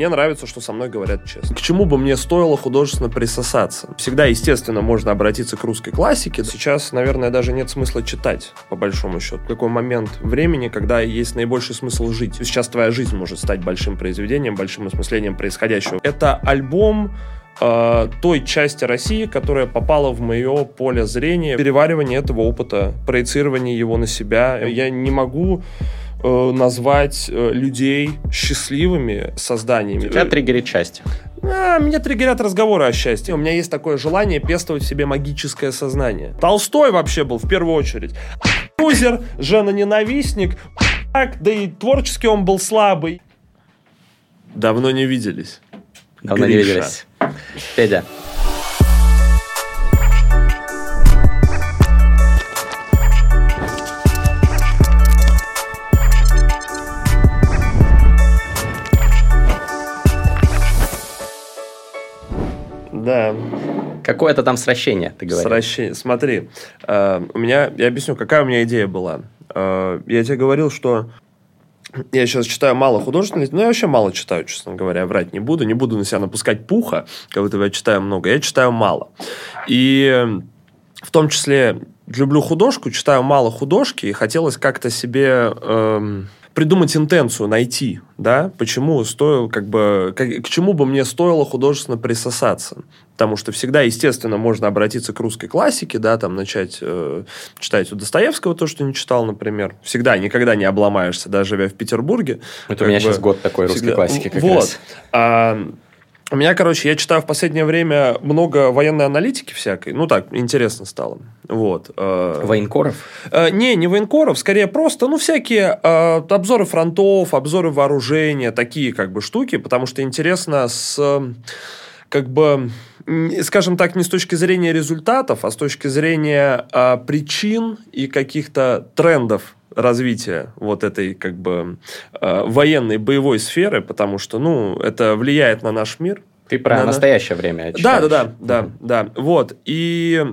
Мне нравится, что со мной говорят честно. К чему бы мне стоило художественно присосаться? Всегда, естественно, можно обратиться к русской классике. Сейчас, наверное, даже нет смысла читать, по большому счету. Какой момент времени, когда есть наибольший смысл жить. Сейчас твоя жизнь может стать большим произведением, большим осмыслением происходящего. Это альбом э, той части России, которая попала в мое поле зрения, переваривание этого опыта, проецирование его на себя. Я не могу э, назвать э, людей счастливыми созданиями. Тебя триггерит счастье. А, меня триггерят разговоры о счастье. У меня есть такое желание пестовать в себе магическое сознание. Толстой вообще был в первую очередь. Лузер, жена-ненавистник, да и творчески он был слабый. Давно не виделись. Давно Гриша. не виделись. Федя. Да. Какое-то там сращение, ты говоришь. Сращение. Смотри, э, у меня, я объясню, какая у меня идея была. Э, я тебе говорил, что я сейчас читаю мало художественных, но я вообще мало читаю, честно говоря, врать не буду. Не буду на себя напускать пуха, как будто я читаю много. Я читаю мало. И в том числе люблю художку, читаю мало художки, и хотелось как-то себе... Эм, придумать интенцию, найти, да, почему стоило, как бы, как, к чему бы мне стоило художественно присосаться. Потому что всегда, естественно, можно обратиться к русской классике, да, там начать э, читать у Достоевского то, что не читал, например. Всегда, никогда не обломаешься, даже живя в Петербурге. Это у меня бы, сейчас год такой русской всегда, классики как вот. раз. А, у меня, короче, я читаю в последнее время много военной аналитики всякой. Ну так, интересно стало. Вот. Э, военкоров? Э, не, не военкоров, скорее просто, ну, всякие э, обзоры фронтов, обзоры вооружения, такие как бы штуки, потому что интересно с как бы, скажем так, не с точки зрения результатов, а с точки зрения причин и каких-то трендов развития вот этой как бы э, военной боевой сферы, потому что, ну, это влияет на наш мир. Ты про на настоящее время читаешь. Да, да, да, да, да. Вот. И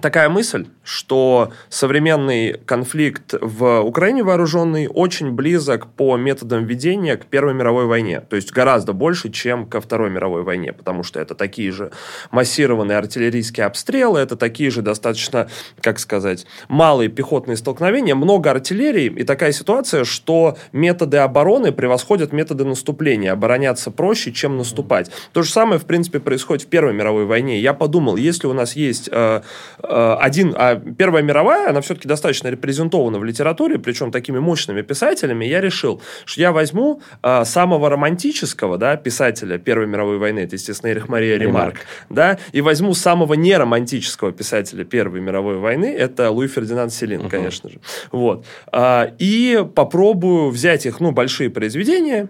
такая мысль, что современный конфликт в Украине вооруженный очень близок по методам ведения к Первой мировой войне. То есть гораздо больше, чем ко Второй мировой войне, потому что это такие же массированные артиллерийские обстрелы, это такие же достаточно, как сказать, малые пехотные столкновения, много артиллерии, и такая ситуация, что методы обороны превосходят методы наступления. Обороняться проще, чем наступать. То же самое, в принципе, происходит в Первой мировой войне. Я подумал, если у нас есть э, э, один... А Первая мировая, она все-таки достаточно репрезентована в литературе, причем такими мощными писателями, я решил, что я возьму э, самого романтического да, писателя Первой мировой войны, это, естественно, Эрих Мария Ремарк, Ремарк, да, и возьму самого неромантического писателя Первой мировой войны, это Луи Фердинанд Селин, uh-huh. конечно же. Вот. Э, и попробую взять их, ну, большие произведения,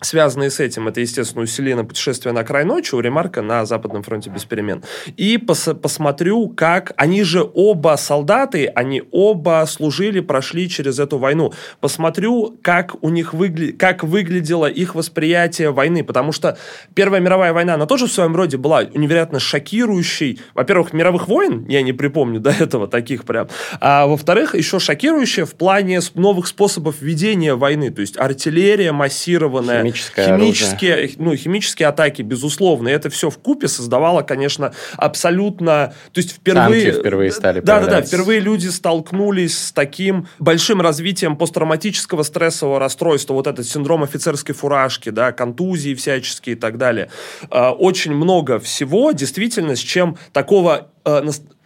Связанные с этим, это, естественно, усиление путешествия на край ночи, у Ремарка на Западном фронте без перемен. И пос посмотрю, как... Они же оба солдаты, они оба служили, прошли через эту войну. Посмотрю, как у них выгля... как выглядело их восприятие войны, потому что Первая мировая война, она тоже в своем роде была невероятно шокирующей. Во-первых, мировых войн, я не припомню до этого таких прям. А во-вторых, еще шокирующая в плане новых способов ведения войны, то есть артиллерия массированная, Химическое химические, оружие. ну, химические атаки, безусловно. И это все в купе создавало, конечно, абсолютно... То есть впервые... Танки впервые стали Да, да, да. Впервые люди столкнулись с таким большим развитием посттравматического стрессового расстройства, вот этот синдром офицерской фуражки, да, контузии всяческие и так далее. А, очень много всего, действительно, с чем такого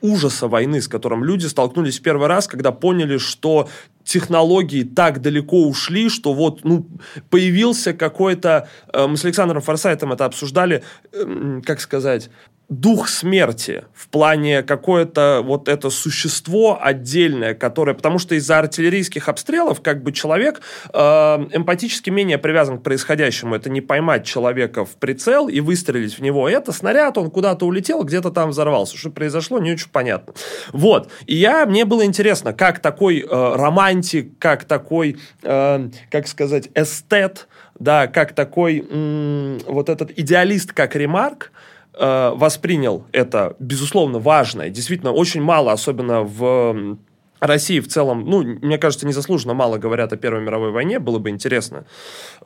ужаса войны, с которым люди столкнулись в первый раз, когда поняли, что технологии так далеко ушли, что вот ну, появился какой-то... Э, мы с Александром Форсайтом это обсуждали, э, как сказать дух смерти в плане какое-то вот это существо отдельное, которое, потому что из-за артиллерийских обстрелов как бы человек э, эмпатически менее привязан к происходящему. Это не поймать человека в прицел и выстрелить в него. Это снаряд, он куда-то улетел, где-то там взорвался. Что произошло, не очень понятно. Вот. И я, мне было интересно, как такой э, романтик, как такой, э, как сказать, эстет, да, как такой м- вот этот идеалист, как Ремарк, э, воспринял это, безусловно, важное. Действительно, очень мало, особенно в России в целом, ну, мне кажется, незаслуженно мало говорят о Первой мировой войне. Было бы интересно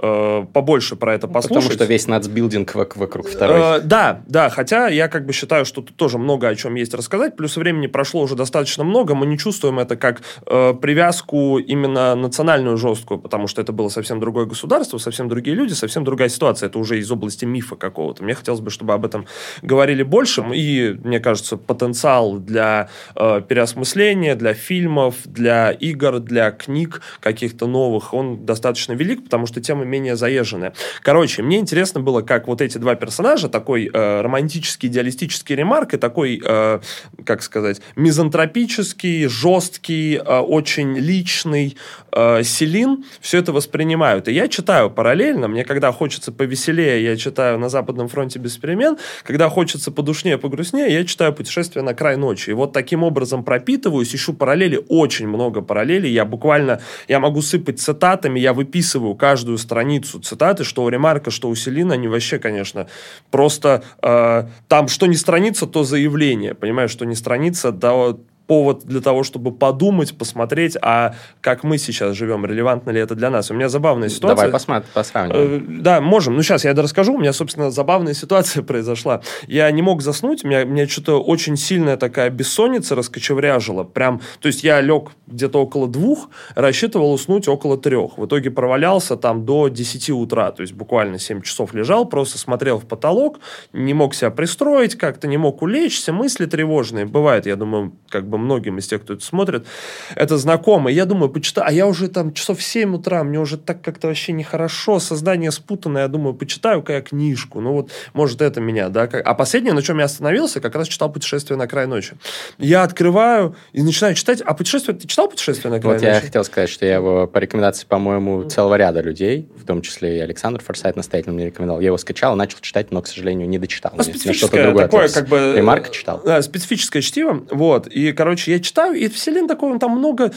э, побольше про это послушать. Потому что весь нацбилдинг вокруг второй. Э, да, да, хотя я как бы считаю, что тут тоже много о чем есть рассказать. Плюс времени прошло уже достаточно много. Мы не чувствуем это как э, привязку именно национальную жесткую, потому что это было совсем другое государство, совсем другие люди, совсем другая ситуация. Это уже из области мифа какого-то. Мне хотелось бы, чтобы об этом говорили больше. И, мне кажется, потенциал для э, переосмысления, для фильма фильмов, для игр, для книг каких-то новых, он достаточно велик, потому что тема менее заезженная. Короче, мне интересно было, как вот эти два персонажа, такой э, романтический, идеалистический ремарк и такой, э, как сказать, мизантропический, жесткий, э, очень личный э, Селин, все это воспринимают. И я читаю параллельно, мне когда хочется повеселее, я читаю «На Западном фронте без перемен», когда хочется подушнее, погрустнее, я читаю «Путешествие на край ночи». И вот таким образом пропитываюсь, ищу параллели, очень много параллелей. Я буквально, я могу сыпать цитатами, я выписываю каждую страницу цитаты, что у Ремарка, что у Селина, они вообще, конечно, просто э, там что не страница, то заявление, понимаешь, что не страница, да, повод для того, чтобы подумать, посмотреть, а как мы сейчас живем, релевантно ли это для нас. У меня забавная ситуация. Давай посмотрим, посравним. Э, да, можем. Ну, сейчас я это расскажу. У меня, собственно, забавная ситуация произошла. Я не мог заснуть, меня, меня что-то очень сильная такая бессонница раскочевряжила. Прям, то есть я лег где-то около двух, рассчитывал уснуть около трех. В итоге провалялся там до 10 утра, то есть буквально 7 часов лежал, просто смотрел в потолок, не мог себя пристроить, как-то не мог улечься, мысли тревожные. Бывает, я думаю, как бы бы многим из тех, кто это смотрит, это знакомо. И я думаю, почитаю, а я уже там часов в 7 утра, мне уже так как-то вообще нехорошо, сознание спутанное, я думаю, почитаю-ка я книжку. Ну вот, может, это меня, да. А последнее, на чем я остановился, как раз читал «Путешествие на край ночи». Я открываю и начинаю читать. А путешествие, ты читал «Путешествие на край вот ночи»? Вот я хотел сказать, что я его по рекомендации, по-моему, целого ряда людей, в том числе и Александр Форсайт настоятельно мне рекомендовал. Я его скачал, начал читать, но, к сожалению, не дочитал. Ну, специфическое такое, как бы... Ремарка читал. Да, специфическое чтиво. Вот. И, короче, я читаю, и Вселен такой, он там много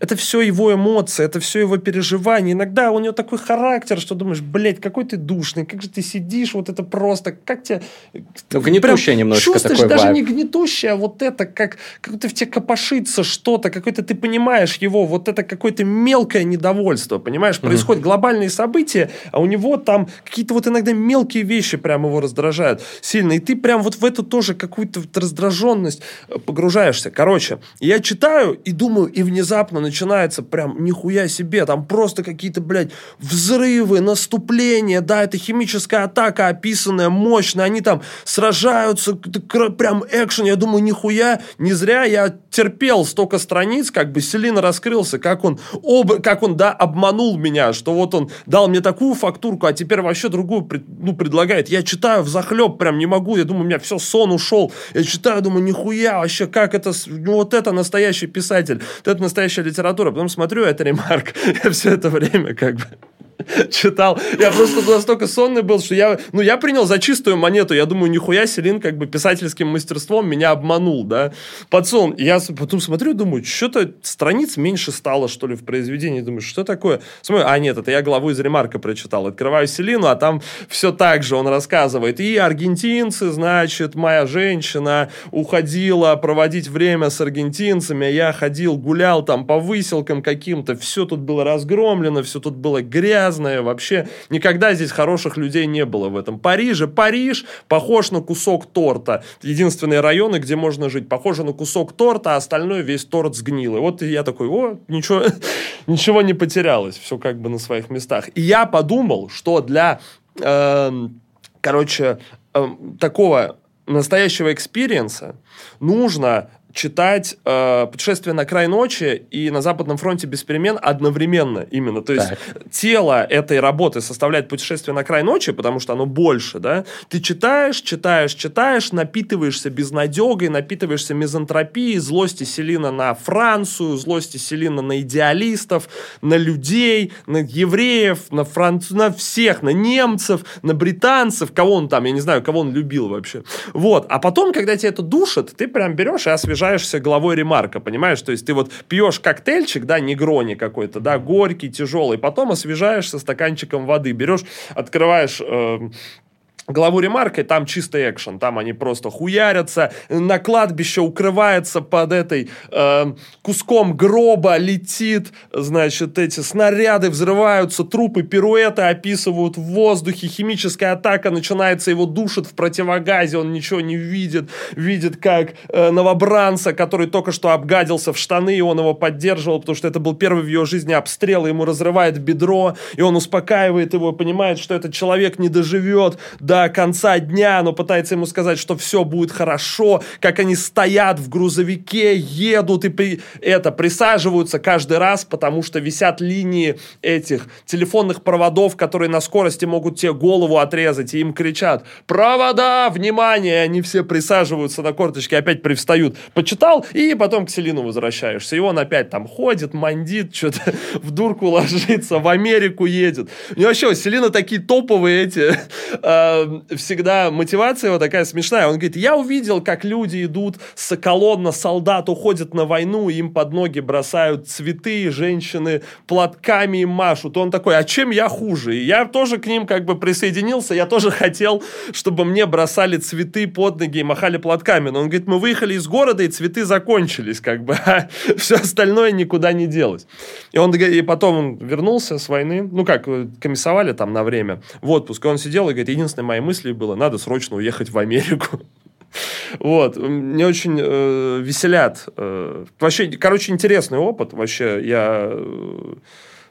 это все его эмоции, это все его переживания. Иногда у него такой характер, что думаешь, блядь, какой ты душный, как же ты сидишь, вот это просто, как тебе... Ну, гнетущее немножко чувствуешь такой даже вайб. не гнетущее, а вот это, как, как-то в тебе копошится что-то, какой-то ты понимаешь его, вот это какое-то мелкое недовольство, понимаешь? Происходят угу. глобальные события, а у него там какие-то вот иногда мелкие вещи прям его раздражают сильно, и ты прям вот в эту тоже какую-то раздраженность э, погружаешься. Короче, я читаю и думаю, и внезапно начинается прям нихуя себе, там просто какие-то, блядь, взрывы, наступления, да, это химическая атака описанная, мощная, они там сражаются, прям экшен, я думаю, нихуя, не зря я терпел столько страниц, как бы Селина раскрылся, как он, об, как он, да, обманул меня, что вот он дал мне такую фактурку, а теперь вообще другую, ну, предлагает. Я читаю в захлеб, прям не могу, я думаю, у меня все, сон ушел. Я читаю, думаю, нихуя, вообще, как это, ну, вот это настоящий писатель, вот это настоящая литература. Потом смотрю, это ремарк. Я все это время как бы читал. Я просто настолько сонный был, что я, ну, я принял за чистую монету. Я думаю, нихуя Селин как бы писательским мастерством меня обманул, да. Подсон. Я потом смотрю, думаю, что-то страниц меньше стало, что ли, в произведении. Думаю, что такое? Смотрю, а нет, это я главу из ремарка прочитал. Открываю Селину, а там все так же он рассказывает. И аргентинцы, значит, моя женщина уходила проводить время с аргентинцами, я ходил, гулял там по выселкам каким-то, все тут было разгромлено, все тут было грязно, грязное, вообще никогда здесь хороших людей не было в этом. Париже, Париж похож на кусок торта. Единственные районы, где можно жить, похоже на кусок торта, а остальное весь торт сгнил. И вот я такой, о, ничего, ничего не потерялось, все как бы на своих местах. И я подумал, что для, э, короче, э, такого настоящего experience а нужно читать э, «Путешествие на край ночи» и «На Западном фронте без перемен» одновременно именно. То есть так. тело этой работы составляет «Путешествие на край ночи», потому что оно больше, да? Ты читаешь, читаешь, читаешь, напитываешься безнадегой, напитываешься мизантропией, злости Селина на Францию, злости Селина на идеалистов, на людей, на евреев, на, франц... на всех, на немцев, на британцев, кого он там, я не знаю, кого он любил вообще. Вот. А потом, когда тебя это душит, ты прям берешь и освежаешь освежаешься головой ремарка, понимаешь? То есть ты вот пьешь коктейльчик, да, негрони какой-то, да, горький, тяжелый, потом освежаешься стаканчиком воды, берешь, открываешь... Э, главу ремаркой, там чистый экшен, там они просто хуярятся, на кладбище укрывается под этой э, куском гроба, летит, значит, эти снаряды взрываются, трупы, пируэты описывают в воздухе, химическая атака начинается, его душит в противогазе, он ничего не видит, видит как э, новобранца, который только что обгадился в штаны, и он его поддерживал, потому что это был первый в его жизни обстрел, и ему разрывает бедро, и он успокаивает его, понимает, что этот человек не доживет до до конца дня, но пытается ему сказать, что все будет хорошо, как они стоят в грузовике, едут и при... это присаживаются каждый раз, потому что висят линии этих телефонных проводов, которые на скорости могут тебе голову отрезать, и им кричат «Провода! Внимание!» Они все присаживаются на корточки, опять привстают. Почитал, и потом к Селину возвращаешься. И он опять там ходит, мандит, что-то в дурку ложится, в Америку едет. У вообще, у Селина такие топовые эти э, всегда мотивация его такая смешная. Он говорит, я увидел, как люди идут с колонна солдат, уходят на войну, им под ноги бросают цветы, женщины платками машут. Он такой, а чем я хуже? И я тоже к ним как бы присоединился, я тоже хотел, чтобы мне бросали цветы под ноги и махали платками. Но он говорит, мы выехали из города, и цветы закончились, как бы, а все остальное никуда не делось. И он и потом он вернулся с войны, ну как, комиссовали там на время в отпуск, и он сидел и говорит, единственная моей мыслью было, надо срочно уехать в Америку. Вот, мне очень э, веселят. Э, вообще, короче, интересный опыт. Вообще, я э,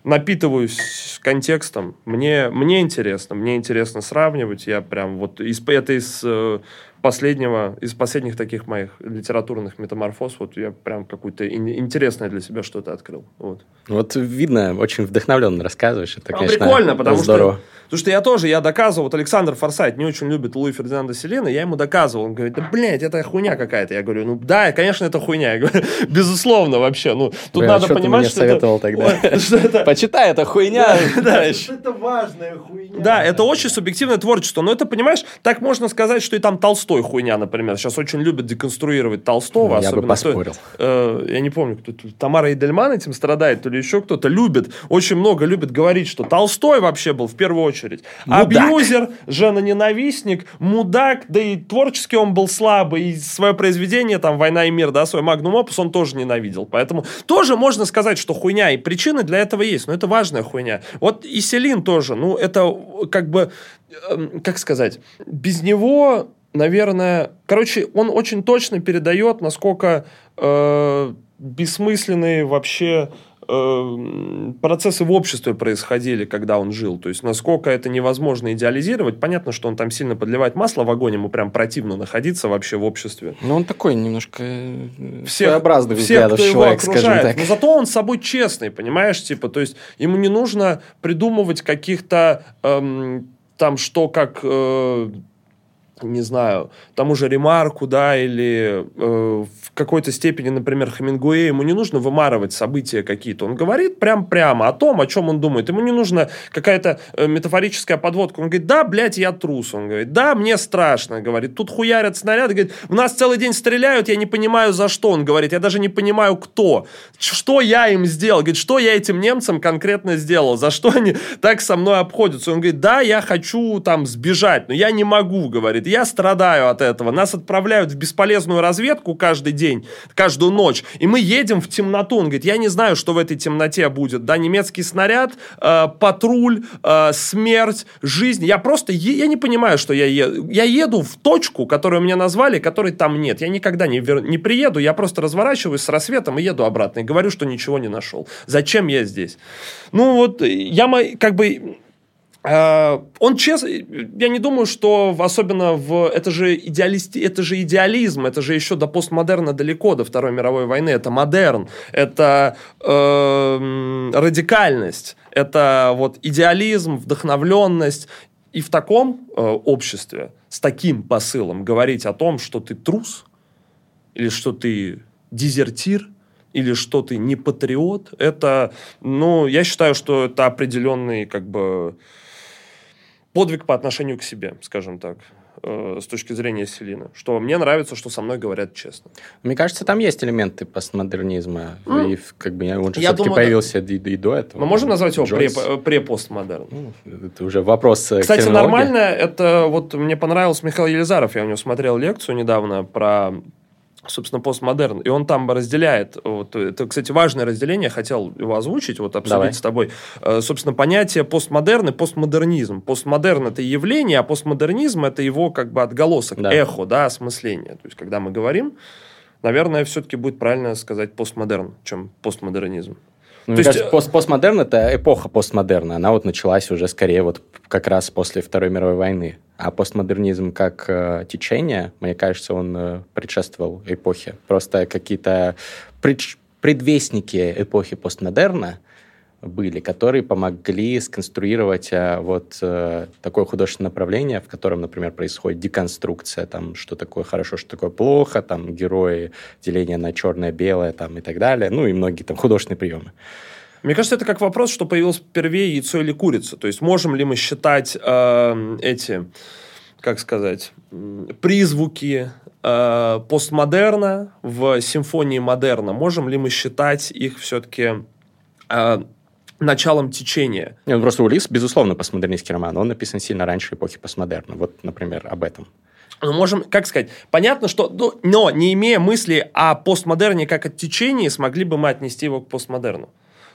напитываюсь контекстом. Мне, мне интересно, мне интересно сравнивать. Я прям вот из, это из э, последнего, из последних таких моих литературных метаморфоз, вот я прям какое-то интересное для себя что-то открыл. Вот. вот видно, очень вдохновленно рассказываешь. Это, а конечно, прикольно, потому здорово. что Потому что я тоже, я доказывал, вот Александр Форсайт не очень любит Луи Фердинанда Селина, я ему доказывал, он говорит, да, блядь, это хуйня какая-то. Я говорю, ну да, конечно, это хуйня. Я говорю, безусловно, вообще. Ну, тут Блин, надо что понимать, что советовал это... тогда? Что это... Почитай, это хуйня. Это важная хуйня. Да, это очень субъективное творчество. Но это, понимаешь, так можно сказать, что и там Толстой хуйня, например. Сейчас очень любят деконструировать Толстого. Я бы поспорил. Э, я не помню, кто Тамара Идельман этим страдает, то ли еще кто-то любит. Очень много любит говорить, что Толстой вообще был в первую очередь. А абьюзер, жена-ненавистник, мудак, да и творчески он был слабый, и свое произведение, там, «Война и мир», да, свой магнум опус он тоже ненавидел. Поэтому тоже можно сказать, что хуйня, и причины для этого есть, но это важная хуйня. Вот и Селин тоже, ну, это как бы, эм, как сказать, без него наверное, короче, он очень точно передает, насколько э, бессмысленные вообще Э, процессы в обществе происходили, когда он жил. То есть, насколько это невозможно идеализировать. Понятно, что он там сильно подливает масло в огонь, ему прям противно находиться вообще в обществе. Ну, он такой немножко всех, своеобразный всех, кто человек, его окружает. так. Но зато он с собой честный, понимаешь? Типа, то есть, ему не нужно придумывать каких-то эм, там, что как... Э, не знаю, тому же Ремарку, да, или э, в какой-то степени, например, Хемингуэй, ему не нужно вымарывать события какие-то. Он говорит прям прямо о том, о чем он думает. Ему не нужна какая-то э, метафорическая подводка. Он говорит, да, блядь, я трус. Он говорит, да, мне страшно. Говорит, тут хуярят снаряды. Говорит, в нас целый день стреляют, я не понимаю, за что. Он говорит, я даже не понимаю, кто. Что я им сделал? Говорит, что я этим немцам конкретно сделал? За что они так со мной обходятся? Он говорит, да, я хочу там сбежать, но я не могу, говорит я страдаю от этого. Нас отправляют в бесполезную разведку каждый день, каждую ночь, и мы едем в темноту. Он говорит, я не знаю, что в этой темноте будет. Да, немецкий снаряд, э, патруль, э, смерть, жизнь. Я просто, я не понимаю, что я еду. Я еду в точку, которую мне назвали, которой там нет. Я никогда не, вер... не приеду, я просто разворачиваюсь с рассветом и еду обратно. И говорю, что ничего не нашел. Зачем я здесь? Ну вот, я как бы он честно, я не думаю, что особенно в это же идеалисти, это же идеализм, это же еще до постмодерна далеко до Второй мировой войны, это модерн, это э, радикальность, это вот идеализм, вдохновленность, и в таком э, обществе с таким посылом говорить о том, что ты трус или что ты дезертир или что ты не патриот, это, ну, я считаю, что это определенный как бы подвиг по отношению к себе, скажем так э, с точки зрения Селины, что мне нравится, что со мной говорят честно. Мне кажется, там есть элементы постмодернизма, mm. и как бы он же Я все-таки появился да. и, и до этого. Мы можем назвать его пре-постмодерн? Ну, это уже вопрос Кстати, нормально, это вот мне понравился Михаил Елизаров, я у него смотрел лекцию недавно про собственно, постмодерн. И он там разделяет, вот, это, кстати, важное разделение, хотел его озвучить, вот обсудить Давай. с тобой. Э, собственно, понятие постмодерн и постмодернизм. Постмодерн – это явление, а постмодернизм – это его как бы отголосок, да. эхо, да, осмысление. То есть, когда мы говорим, наверное, все-таки будет правильно сказать постмодерн, чем постмодернизм. Ну, мне есть... кажется, пост постмодерн это эпоха постмодерна. Она вот началась уже скорее вот как раз после Второй мировой войны. А постмодернизм как э, течение, мне кажется, он э, предшествовал эпохе. Просто какие-то пред... предвестники эпохи постмодерна были, которые помогли сконструировать а, вот а, такое художественное направление, в котором, например, происходит деконструкция, там, что такое хорошо, что такое плохо, там, герои, деление на черное-белое, там, и так далее, ну, и многие там художественные приемы. Мне кажется, это как вопрос, что появилось первее яйцо или курица. То есть можем ли мы считать э, эти, как сказать, призвуки э, постмодерна в симфонии модерна? Можем ли мы считать их все-таки э, началом течения? Нет, ну, просто Улис, безусловно, постмодернистский роман. Он написан сильно раньше эпохи постмодерна. Вот, например, об этом. Мы можем, как сказать, понятно, что, ну, но не имея мысли о постмодерне как о течении, смогли бы мы отнести его к постмодерну.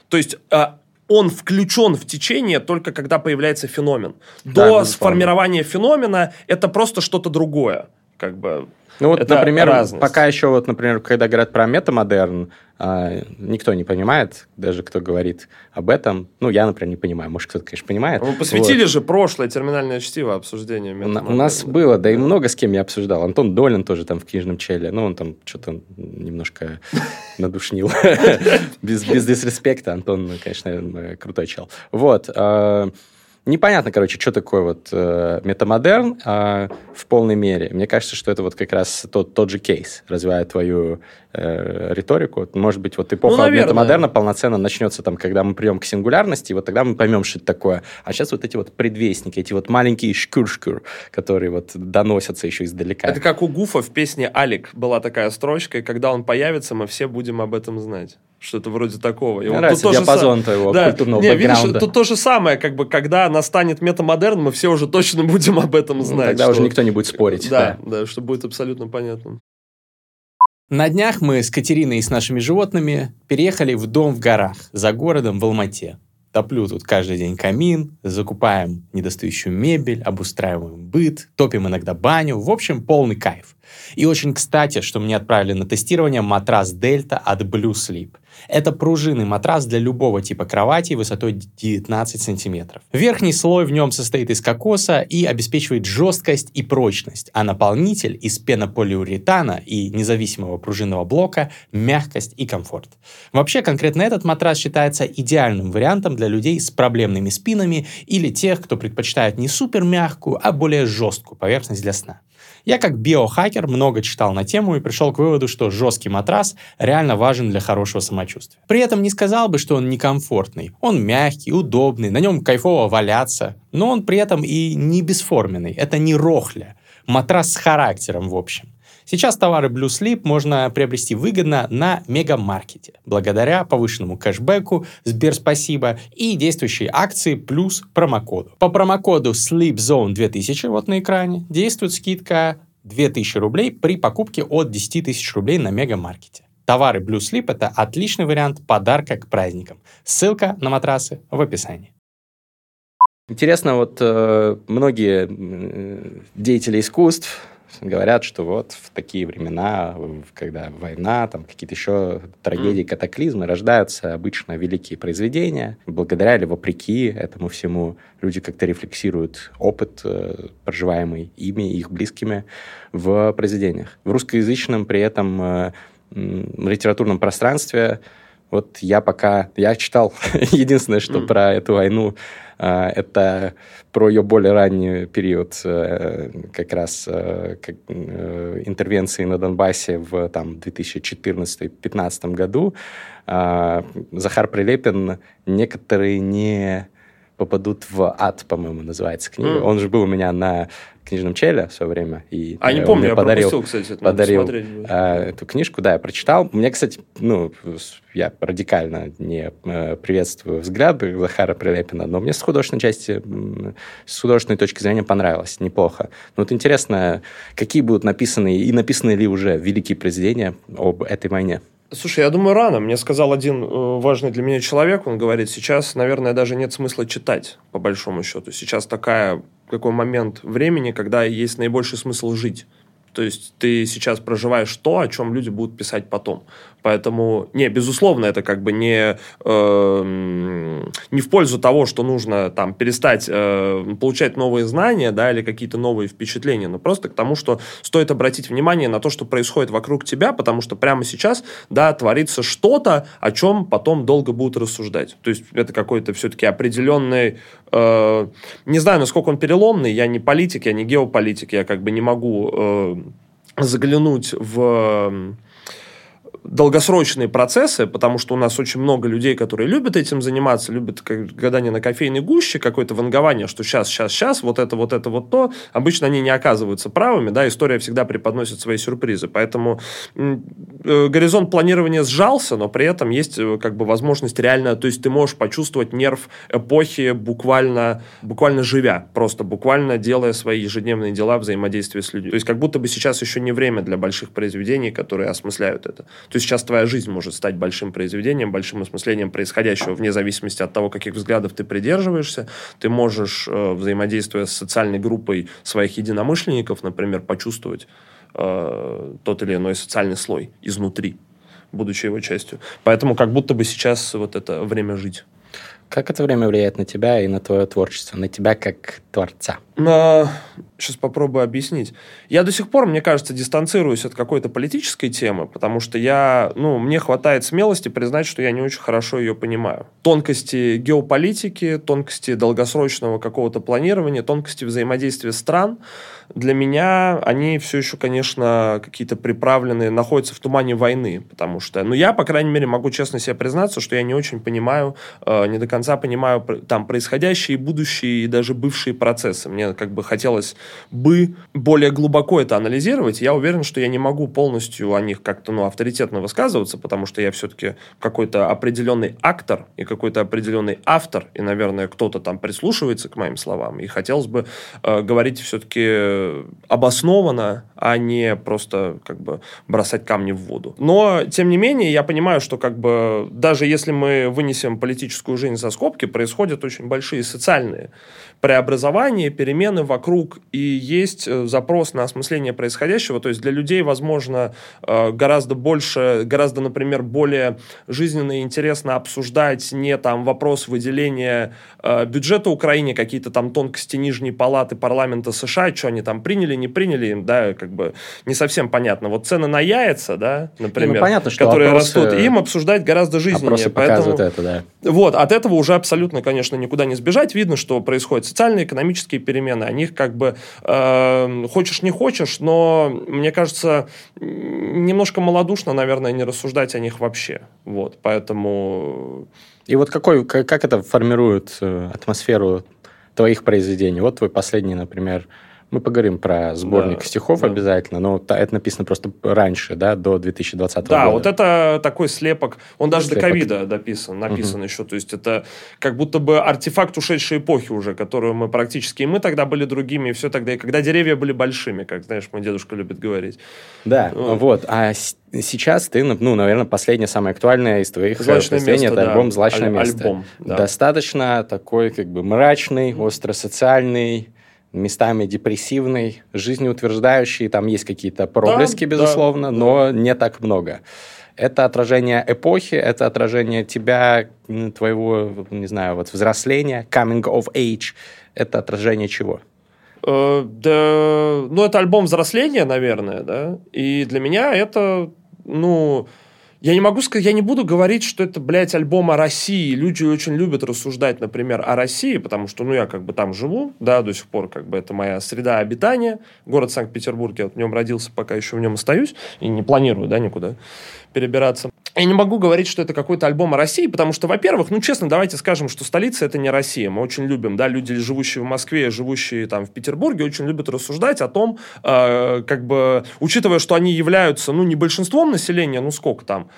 То есть э, он включен в течение только когда появляется феномен. До да, сформирования феномена это просто что-то другое. Как бы ну вот, это например, разность. пока еще вот, например, когда говорят про метамодерн, а, никто не понимает, даже кто говорит об этом. Ну, я, например, не понимаю. Может, кто-то, конечно, понимает. Вы посвятили вот. же прошлое терминальное чтиво обсуждению У нас было, да и много с кем я обсуждал. Антон Долин тоже там в книжном челе. Ну, он там что-то немножко надушнил. Без дисреспекта. Антон, конечно, крутой чел. Вот. Непонятно, короче, что такое вот э, метамодерн э, в полной мере. Мне кажется, что это вот как раз тот, тот же кейс, развивая твою э, риторику. Может быть, вот эпоха ну, метамодерна полноценно начнется там, когда мы придем к сингулярности, и вот тогда мы поймем, что это такое. А сейчас вот эти вот предвестники, эти вот маленькие шкюр-шкюр, которые вот доносятся еще издалека. Это как у Гуфа в песне «Алик» была такая строчка, и когда он появится, мы все будем об этом знать что-то вроде такого. И Мне нравится тут диапазон твоего да, культурного не, видишь, тут то же самое, как бы, когда настанет метамодерн, мы все уже точно будем об этом ну, знать. Ну, тогда что... уже никто не будет спорить. Да, да, да, что будет абсолютно понятно. На днях мы с Катериной и с нашими животными переехали в дом в горах за городом в Алмате. Топлю тут каждый день камин, закупаем недостающую мебель, обустраиваем быт, топим иногда баню. В общем, полный кайф. И очень кстати, что мне отправили на тестирование матрас Дельта от Blue Sleep. Это пружинный матрас для любого типа кровати высотой 19 сантиметров. Верхний слой в нем состоит из кокоса и обеспечивает жесткость и прочность, а наполнитель из пенополиуретана и независимого пружинного блока – мягкость и комфорт. Вообще, конкретно этот матрас считается идеальным вариантом для людей с проблемными спинами или тех, кто предпочитает не супер мягкую, а более жесткую поверхность для сна. Я как биохакер много читал на тему и пришел к выводу, что жесткий матрас реально важен для хорошего самочувствия. При этом не сказал бы, что он некомфортный. Он мягкий, удобный, на нем кайфово валяться, но он при этом и не бесформенный. Это не рохля. Матрас с характером, в общем. Сейчас товары Blue Sleep можно приобрести выгодно на мегамаркете, благодаря повышенному кэшбэку, Сбер спасибо и действующей акции плюс промокоду. По промокоду SleepZone 2000, вот на экране, действует скидка 2000 рублей при покупке от 10 тысяч рублей на мегамаркете. Товары Blue Sleep – это отличный вариант подарка к праздникам. Ссылка на матрасы в описании. Интересно, вот э, многие э, деятели искусств, говорят, что вот в такие времена, когда война, там какие-то еще трагедии, катаклизмы, рождаются обычно великие произведения. Благодаря или вопреки этому всему люди как-то рефлексируют опыт, э, проживаемый ими и их близкими в произведениях. В русскоязычном при этом э, литературном пространстве вот я пока... Я читал единственное, что mm. про эту войну, э, это про ее более ранний период э, как раз э, как, интервенции на Донбассе в там, 2014-2015 году. Захар Прилепин некоторые не попадут в ад, по-моему, называется книга. М. Он же был у меня на книжном челе в свое время. И, А, не э, помню, я подарил, пропустил, кстати, это подарил э, эту книжку, да, я прочитал. Мне, кстати, ну, я радикально не э, приветствую взгляды Захара Прилепина, но мне с художественной части, с художественной точки зрения понравилось, неплохо. Но вот интересно, какие будут написаны и написаны ли уже великие произведения об этой войне? Слушай, я думаю, рано. Мне сказал один э, важный для меня человек, он говорит, сейчас, наверное, даже нет смысла читать, по большому счету. Сейчас такая, такой момент времени, когда есть наибольший смысл жить. То есть ты сейчас проживаешь то, о чем люди будут писать потом. Поэтому, не, безусловно, это как бы не, э, не в пользу того, что нужно там перестать э, получать новые знания, да, или какие-то новые впечатления, но просто к тому, что стоит обратить внимание на то, что происходит вокруг тебя, потому что прямо сейчас, да, творится что-то, о чем потом долго будут рассуждать. То есть это какой-то все-таки определенный, э, не знаю, насколько он переломный, я не политик, я не геополитик, я как бы не могу э, заглянуть в долгосрочные процессы, потому что у нас очень много людей, которые любят этим заниматься, любят гадание на кофейной гуще, какое-то вангование, что сейчас, сейчас, сейчас, вот это, вот это, вот то. Обычно они не оказываются правыми, да, история всегда преподносит свои сюрпризы. Поэтому э, горизонт планирования сжался, но при этом есть э, как бы возможность реально, то есть ты можешь почувствовать нерв эпохи буквально, буквально живя, просто буквально делая свои ежедневные дела, взаимодействие с людьми. То есть как будто бы сейчас еще не время для больших произведений, которые осмысляют это. То есть сейчас твоя жизнь может стать большим произведением, большим осмыслением происходящего, вне зависимости от того, каких взглядов ты придерживаешься. Ты можешь, э, взаимодействуя с социальной группой своих единомышленников, например, почувствовать э, тот или иной социальный слой изнутри, будучи его частью. Поэтому как будто бы сейчас вот это время жить. Как это время влияет на тебя и на твое творчество, на тебя как творца? Сейчас попробую объяснить. Я до сих пор, мне кажется, дистанцируюсь от какой-то политической темы, потому что я, ну, мне хватает смелости признать, что я не очень хорошо ее понимаю. Тонкости геополитики, тонкости долгосрочного какого-то планирования, тонкости взаимодействия стран, для меня они все еще, конечно, какие-то приправленные, находятся в тумане войны, потому что, ну, я, по крайней мере, могу честно себе признаться, что я не очень понимаю, э, не до конца понимаю там происходящие, будущие и даже бывшие процессы. Мне как бы хотелось бы более глубоко это анализировать. Я уверен, что я не могу полностью о них как-то, ну, авторитетно высказываться, потому что я все-таки какой-то определенный актор и какой-то определенный автор, и, наверное, кто-то там прислушивается к моим словам, и хотелось бы э, говорить все-таки обоснованно, а не просто как бы бросать камни в воду. Но, тем не менее, я понимаю, что как бы даже если мы вынесем политическую жизнь за скобки, происходят очень большие социальные преобразования, перемены вокруг, и есть э, запрос на осмысление происходящего. То есть для людей, возможно, э, гораздо больше, гораздо, например, более жизненно и интересно обсуждать не там вопрос выделения э, бюджета Украине, какие-то там тонкости нижней палаты парламента США, что они там приняли, не приняли, да, как бы не совсем понятно. Вот цены на яйца, да, например, ну, понятно, что которые опросы- растут, им обсуждать гораздо жизненнее. Опросы Поэтому- это, да. вот, от этого уже абсолютно, конечно, никуда не сбежать. Видно, что происходят социальные, экономические перемены. О них как бы э, хочешь, не хочешь, но, мне кажется, немножко малодушно, наверное, не рассуждать о них вообще. Вот, поэтому... И вот какой, как, как это формирует э, атмосферу твоих произведений? Вот твой последний, например, мы поговорим про сборник Да, стихов да. обязательно, но это написано просто раньше, да, до 2020 Да, года. вот это такой слепок. Он даже до Слепок. ковида дописан, написан еще. То есть это как будто бы артефакт ушедшей эпохи уже, которую мы практически... И мы тогда были другими, и все тогда. И когда деревья были большими, как, знаешь, мой дедушка любит говорить. Да, Ну. вот. А сейчас ты, ну, наверное, последнее, самое актуальное из твоих э, «Злачное произведений место», это да. альбом «Злачное Аль- место». альбом, да. Достаточно такой, как бы, мрачный, остросоциальный, местами депрессивный, жизнеутверждающий. Там есть какие-то проблески, да, безусловно, да. но не так много. Это отражение эпохи, это отражение тебя, твоего, не знаю, вот взросления, coming of age. Это отражение чего? Э, да, ну, это альбом взросления, наверное, да. И для меня это, ну, я не могу сказать, я не буду говорить, что это, блядь, альбом о России. Люди очень любят рассуждать, например, о России, потому что, ну, я как бы там живу, да, до сих пор, как бы это моя среда обитания. Город Санкт-Петербург, я вот в нем родился, пока еще в нем остаюсь, и не планирую, да, никуда перебираться. я не могу говорить, что это какой-то альбом о России, потому что, во-первых, ну, честно, давайте скажем, что столица – это не Россия. Мы очень любим, да, люди, живущие в Москве, живущие там в Петербурге, очень любят рассуждать о том, э, как бы, учитывая, что они являются, ну, не большинством населения, ну, сколько там,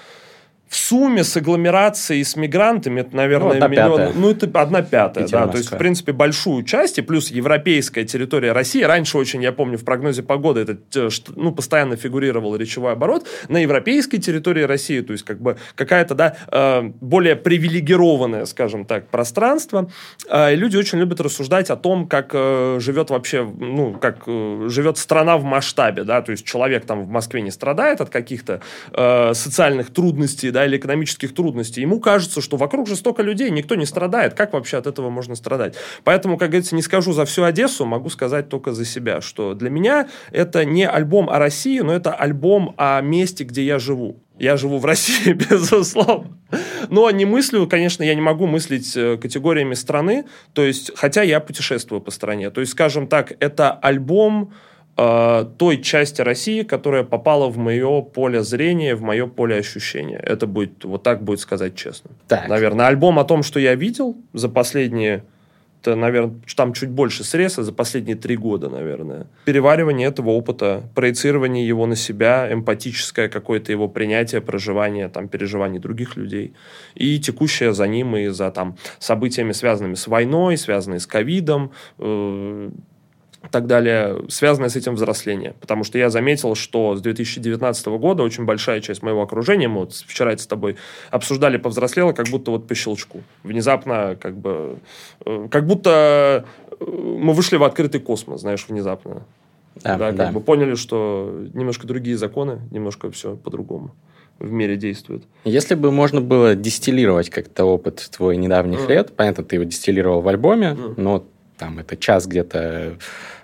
в сумме с агломерацией, с мигрантами, это, наверное, Ну, миллион... пятая. Ну, это одна пятая, Питер, да. То есть, в принципе, большую часть, и плюс европейская территория России. Раньше очень, я помню, в прогнозе погоды это, э, ну, постоянно фигурировал речевой оборот. На европейской территории России, то есть, как бы, какая-то, да, э, более привилегированное, скажем так, пространство. Э, и люди очень любят рассуждать о том, как э, живет вообще, ну, как живет страна в масштабе, да, то есть, человек там в Москве не страдает от каких-то социальных трудностей, да, или экономических трудностей. Ему кажется, что вокруг же столько людей, никто не страдает. Как вообще от этого можно страдать? Поэтому, как говорится, не скажу за всю Одессу, могу сказать только за себя, что для меня это не альбом о России, но это альбом о месте, где я живу. Я живу в России, безусловно. Но не мыслю, конечно, я не могу мыслить э, категориями страны, то есть, хотя я путешествую по стране. То есть, скажем так, это альбом э, той части России, которая попала в мое поле зрения, в мое поле ощущения. Это будет, вот так будет сказать честно. Так. Наверное, альбом о том, что я видел за последние, это, наверное, там чуть больше среза, за последние три года, наверное. Переваривание этого опыта, проецирование его на себя, эмпатическое какое-то его принятие, проживание, там, переживаний других людей. И текущее за ним и за там событиями, связанными с войной, связанными с ковидом, э, так далее, связанное с этим взросление. Потому что я заметил, что с 2019 года очень большая часть моего окружения, мы вот вчера это с тобой обсуждали, повзрослела, как будто вот по щелчку. Внезапно, как бы, э, как будто э, мы вышли в открытый космос, знаешь, внезапно. Да, Да, как да. бы поняли, что немножко другие законы, немножко все по-другому в мире действует. Если бы можно было дистиллировать как-то опыт твой недавних Мгм. лет, понятно, ты его дистиллировал в альбоме, Мгм. но там это час где-то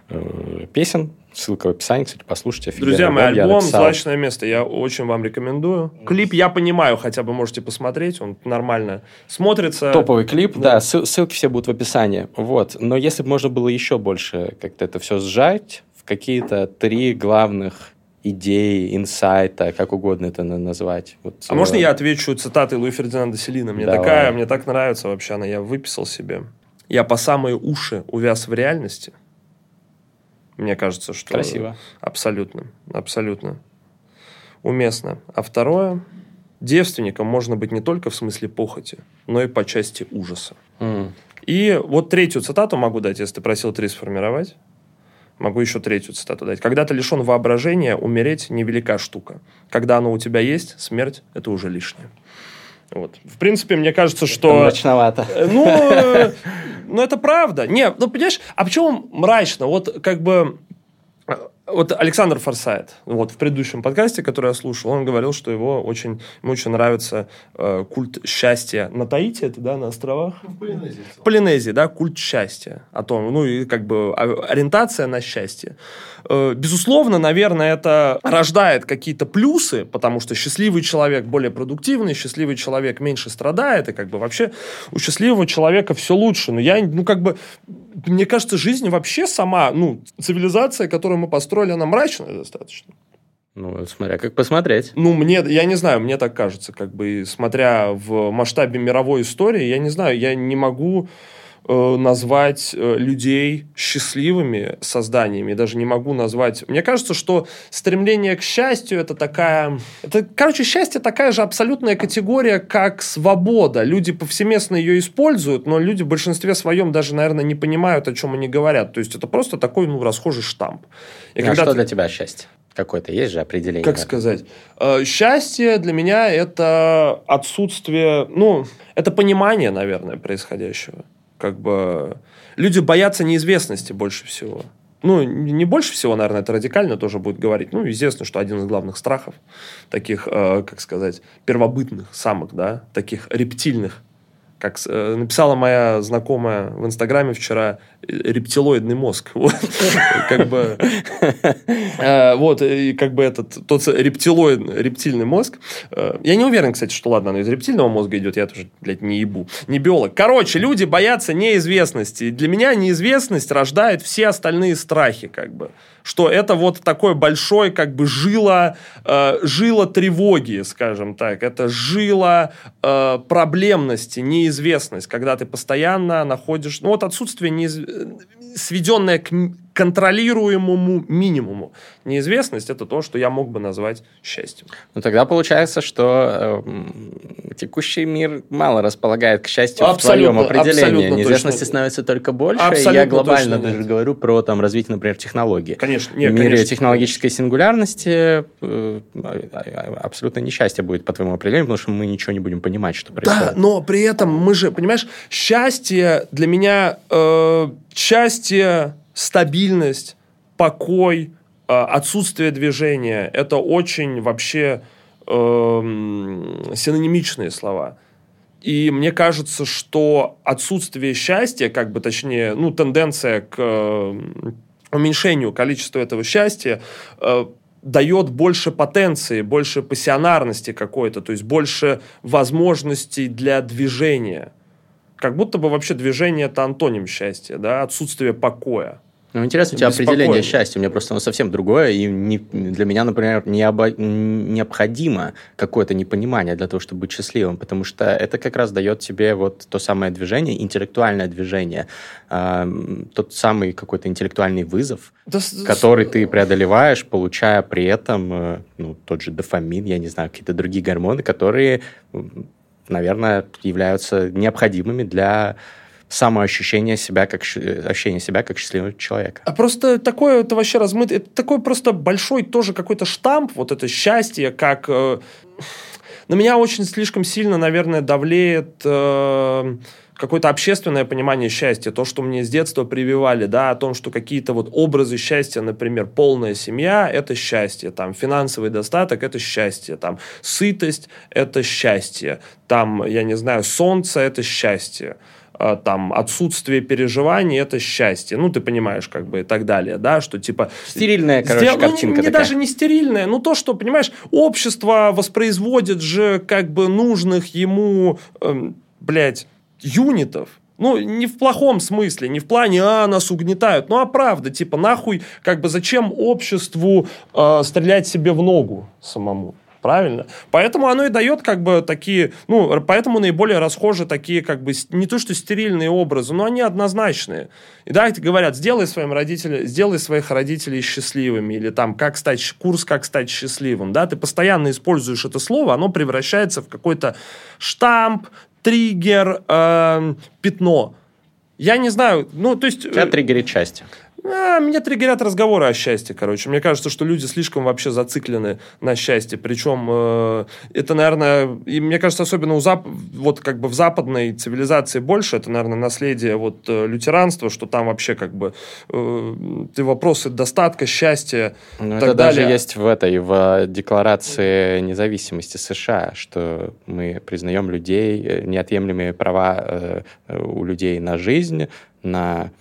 э, песен, ссылка в описании, кстати, послушайте. Друзья, мой я альбом. «Злачное место» я очень вам рекомендую. Клип я понимаю, хотя бы можете посмотреть, он нормально смотрится. Топовый клип, Да. да, ссыл- ссылки все будут в описании. Вот. Но если бы можно было еще больше как-то это все сжать в какие-то три главных идеи, инсайта, как угодно это на- назвать. Вот, А можно э, я отвечу цитатой Луи Фердинанда Селина? Мне Давай. такая, мне так нравится вообще она, я выписал себе. Я по самые уши увяз в реальности. Мне кажется, что... Красиво. Абсолютно, абсолютно. Уместно. А второе, девственником можно быть не только в смысле похоти, но и по части ужаса. М. И вот третью цитату могу дать, если ты просил три сформировать. Могу еще третью цитату дать. Когда ты лишен воображения, умереть невелика штука. Когда оно у тебя есть, смерть – это уже лишнее. Вот. В принципе, мне кажется, что... Мрачновато. Э, Ну, ну, это правда. Не, ну, понимаешь, а почему мрачно? Вот как бы... Вот Александр Форсайт, вот в предыдущем подкасте, который я слушал, он говорил, что его очень, ему очень нравится э, культ счастья на Таити, это, да, на островах? В Полинезии. В Полинезии, да, культ счастья. О том, ну, и как бы ориентация на счастье. Э, Безусловно, наверное, это рождает какие-то плюсы, потому что счастливый человек более продуктивный, счастливый человек меньше страдает, и как бы вообще у счастливого человека все лучше. Но я, ну, как бы, мне кажется, жизнь вообще сама, ну, цивилизация, которую мы построили, она мрачная достаточно. Ну, смотря как посмотреть. Ну, мне, я не знаю, мне так кажется, как бы, смотря в масштабе мировой истории, я не знаю, я не могу назвать э, людей счастливыми созданиями, даже не могу назвать... Мне кажется, что стремление к счастью это такая... Это, короче, счастье такая же абсолютная категория, как свобода. Люди повсеместно ее используют, но люди в большинстве своем даже, наверное, не понимают, о чем они говорят. То есть это просто такой, ну, расхожий штамп. И а когда что ты- для тебя счастье? Какое-то есть же определение? как сказать? Э, Счастье для меня это отсутствие, ну, это понимание, наверное, происходящего. Как бы люди боятся неизвестности больше всего. Ну, не больше всего, наверное, это радикально тоже будет говорить. Ну, известно, что один из главных страхов, таких, э, как сказать, первобытных самок, да, таких рептильных, как э, написала моя знакомая в Инстаграме вчера, рептилоидный мозг. Как бы... э, Вот, и как бы этот, тот рептилоид, рептильный мозг. Э, Я не уверен, кстати, что, ладно, оно из рептильного мозга идет, я тоже, блядь, не ебу. Не биолог. Короче, люди боятся неизвестности. Для меня неизвестность рождает все остальные страхи, как бы. Что это вот такой большой, как бы, жило, э, жило тревоги, скажем так. Это жило э, проблемности, неизвестность, когда ты постоянно находишь... Ну, вот отсутствие неиз... сведенное к контролируемому минимуму. Неизвестность – это то, что я мог бы назвать счастьем. Ну, тогда получается, что эм, текущий мир мало располагает к счастью в Абсолютно, твоем определении. Неизвестности точно. становится только больше. и Абсолютно я глобально даже нет. говорю про там, развитие, например, технологий. Конечно, в нет, мире конечно. технологической сингулярности э, абсолютно несчастье будет по твоему определению, потому что мы ничего не будем понимать, что Да, происходит. но при этом мы же, понимаешь, счастье для меня, э, счастье, стабильность, покой, э, отсутствие движения, это очень вообще эм, синонимичные слова. И мне кажется, что отсутствие счастья, как бы точнее, ну, тенденция к э, уменьшению количества этого счастья э, дает больше потенции, больше пассионарности какой-то, то есть больше возможностей для движения. Как будто бы вообще движение это антоним счастья, да, отсутствие покоя. Ну, интересно, у тебя Беспокойно. определение счастья. У меня просто оно совсем другое. И не- для меня, например, не обо- необходимо какое-то непонимание для того, чтобы быть счастливым. Потому что это как раз дает тебе вот то самое движение, интеллектуальное движение. эм, тот самый какой-то интеллектуальный вызов, Да с- который ты преодолеваешь, получая при этом э, ну, тот же дофамин, я не знаю, какие-то другие гормоны, которые, наверное, являются необходимыми для самоощущения себя как, щ- ощущения себя как счастливого человека. А просто такое, это вообще размыто, это такой просто большой тоже какой-то штамп, вот это счастье, как... э, на меня очень слишком сильно, наверное, давлеет э, какое-то общественное понимание счастья, то, что мне с детства прививали, да, о том, что какие-то вот образы счастья, например, полная семья – это счастье, там, финансовый достаток – это счастье, там, сытость – это счастье, там, я не знаю, солнце – это счастье, а, там, отсутствие переживаний – это счастье. Ну, ты понимаешь, как бы, и так далее, да, что, типа... Стерильная, короче, Сдел- ну, не- картинка не, такая. даже не стерильная, ну, то, что, понимаешь, общество воспроизводит же, как бы, нужных ему, эм, блядь, юнитов. Ну, не в плохом смысле, не в плане, а, нас угнетают. Ну, а правда, типа, нахуй, как бы, зачем обществу э, стрелять себе в ногу самому? Правильно? Поэтому оно и дает как бы такие, ну, поэтому наиболее расхожи такие как бы, не то что стерильные образы, но они однозначные. И да, говорят, сделай своим родителям, сделай своих родителей счастливыми, или там, как стать, курс «Как стать счастливым», да, ты постоянно используешь это слово, оно превращается в какой-то штамп, триггер, эм, пятно. Я не знаю, ну, то есть... Тебя э, триггерит счастье. А, меня триггерят разговоры о счастье, короче. Мне кажется, что люди слишком вообще зациклены на счастье. Причем э, это, наверное, и мне кажется, особенно у зап... вот как бы в западной цивилизации больше, это, наверное, наследие вот э, лютеранства, что там вообще как бы э, ты вопросы достатка, счастья, Ну, так это даже далее. есть в этой, в Декларации независимости США, что мы признаем людей, э, неотъемлемые права э, э, у людей на жизнь, на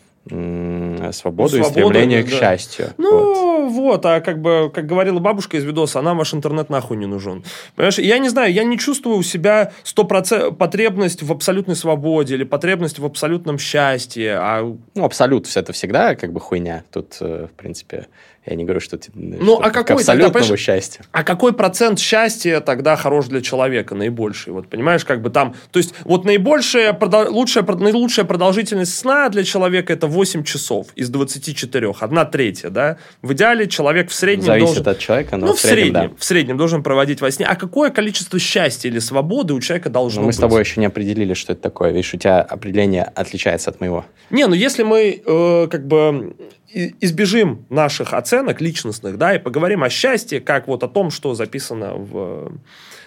свободу и стремление к счастью. Ну, вот. а как бы, как говорила бабушка из видоса, а нам ваш интернет нахуй не нужен. Понимаешь, я не знаю, я не чувствую у себя 100% потребность в абсолютной свободе или потребность в абсолютном счастье, а Ну, абсолют это всегда как бы хуйня. Тут, э, в принципе, я не говорю, что, ты- Ну, что а какой тогда, абсолютному понимаешь, счастью. А какой процент счастья тогда хорош для человека наибольший? Вот понимаешь, как бы там... То есть вот наибольшая, продол- лучшая, наилучшая продолжительность сна для человека это 8 часов из 24. Одна третья, да? В идеале человек в среднем Зависит должен... от человека, но ну, в среднем, да. в среднем должен проводить во сне. А какое количество счастья или свободы у человека должно Но мы быть? с тобой еще не определили, что это такое. Видишь, у тебя определение отличается от моего. Не, ну если мы э, как бы избежим наших оценок личностных, да, и поговорим о счастье, как вот о том, что записано в э,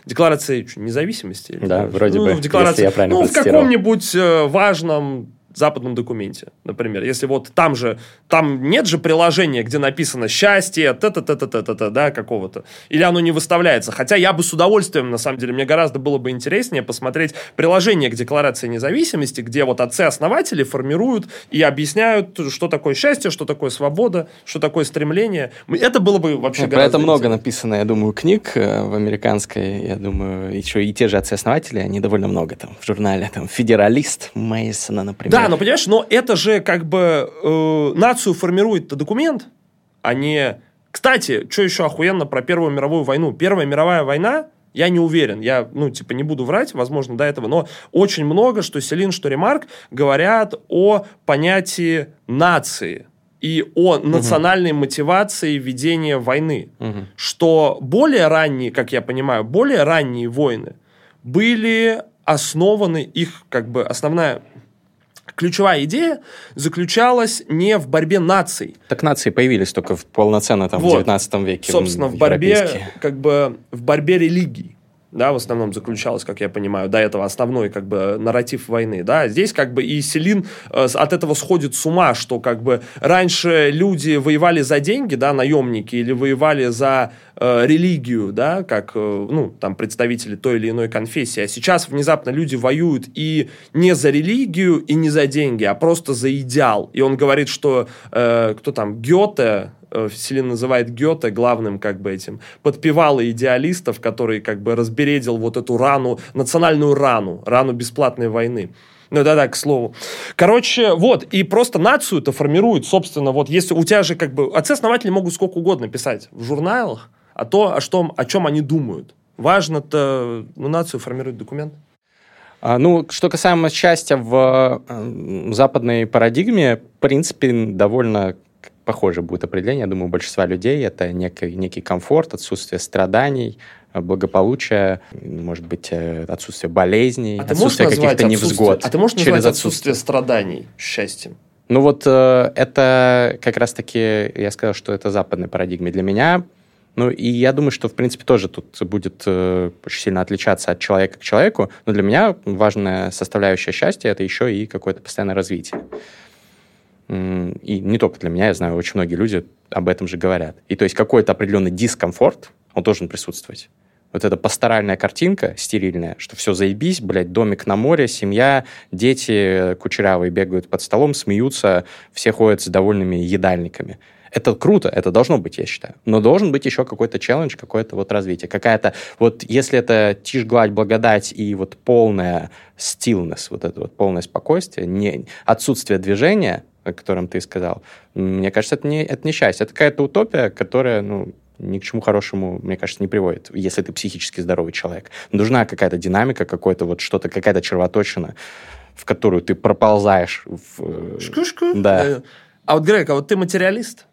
Декларации независимости. или Да, как? вроде ну, бы, в декларации, если я правильно ну, в каком-нибудь э, важном западном документе, например. Если вот там же, там нет же приложения, где написано счастье, та-та-та-та-та-та, да, какого-то. Или оно не выставляется. Хотя я бы с удовольствием, на самом деле, мне гораздо было бы интереснее посмотреть приложение к декларации независимости, где вот отцы-основатели формируют и объясняют, что такое счастье, что такое свобода, что такое стремление. Это было бы вообще Ну, Про гораздо это много написано, я думаю, книг э, в американской, я думаю, еще и те же отцы-основатели, они довольно много там в журнале, там, «Федералист» Мейсона, например. Да, но понимаешь, но это же как бы э, нацию формирует документ, а не... Кстати, что еще охуенно про Первую мировую войну? Первая мировая война, я не уверен, я, ну, типа, не буду врать, возможно, до этого, но очень много, что Селин, что Ремарк говорят о понятии нации и о национальной мотивации ведения войны. Мгм. Что более ранние, как я понимаю, более ранние войны были основаны, их как бы основная ключевая идея заключалась не в борьбе наций, Так нации появились только в полноценно там в Вот. 19 веке. собственно, в борьбе, как бы, в борьбе религий. Да, в основном заключалась, как я понимаю, до этого основной как бы нарратив войны. Да, здесь как бы и Селин э, от этого сходит с ума, что как бы раньше люди воевали за деньги, да, наемники, или воевали за э, религию, да, как, э, ну, там, представители той или иной конфессии. А сейчас внезапно люди воюют и не за религию, и не за деньги, а просто за идеал. И он говорит, что, э, кто там, Гёте, Селин называет Гёте главным как бы этим подпевало идеалистов, который как бы разбередил вот эту рану, национальную рану, рану бесплатной войны. Ну да-да, к слову. Короче, вот, и просто нацию-то формирует, собственно, вот если у тебя же как бы... Отцы-основатели могут сколько угодно писать в журналах о, то, о, что, о чем они думают. Важно-то, ну, нацию формирует документ. А, ну, что касаемо счастья в э, западной парадигме, в принципе, довольно похоже будет определение, я думаю, у большинства людей. Это некий, некий комфорт, отсутствие страданий, благополучие, может быть, э, отсутствие болезней, А отсутствие каких-то отсутствие- невзгод. А ты можешь через назвать отсутствие страданий счастьем? Ну вот э, это как раз-таки, я сказал, что это западной парадигме для меня. Ну и я думаю, что, в принципе, тоже тут будет э, очень сильно отличаться от человека к человеку. Но для меня важная составляющая счастья – это еще и какое-то постоянное развитие. И не только для меня, я знаю, очень многие люди об этом же говорят. И то есть какой-то определенный дискомфорт, он должен присутствовать. Вот эта пасторальная картинка стерильная, что все заебись, блядь, домик на море, семья, дети э, кучерявые бегают под столом, смеются, все ходят с довольными едальниками. Это круто, это должно быть, я считаю. Но должен быть еще какой-то челлендж, какое-то вот развитие. Какая-то, вот если это тишь, гладь, благодать и вот полная stillness, вот это вот полное спокойствие, не, отсутствие движения, о котором ты сказал, мне кажется, это не, это не счастье. Это какая-то утопия, которая, ну, ни к чему хорошему, мне кажется, не приводит, если ты психически здоровый человек. Нужна какая-то динамика, какое-то вот что-то, какая-то червоточина, в которую ты проползаешь. В, э, Шку-шку. Да. Э, А вот, Грег, а вот ты материалист?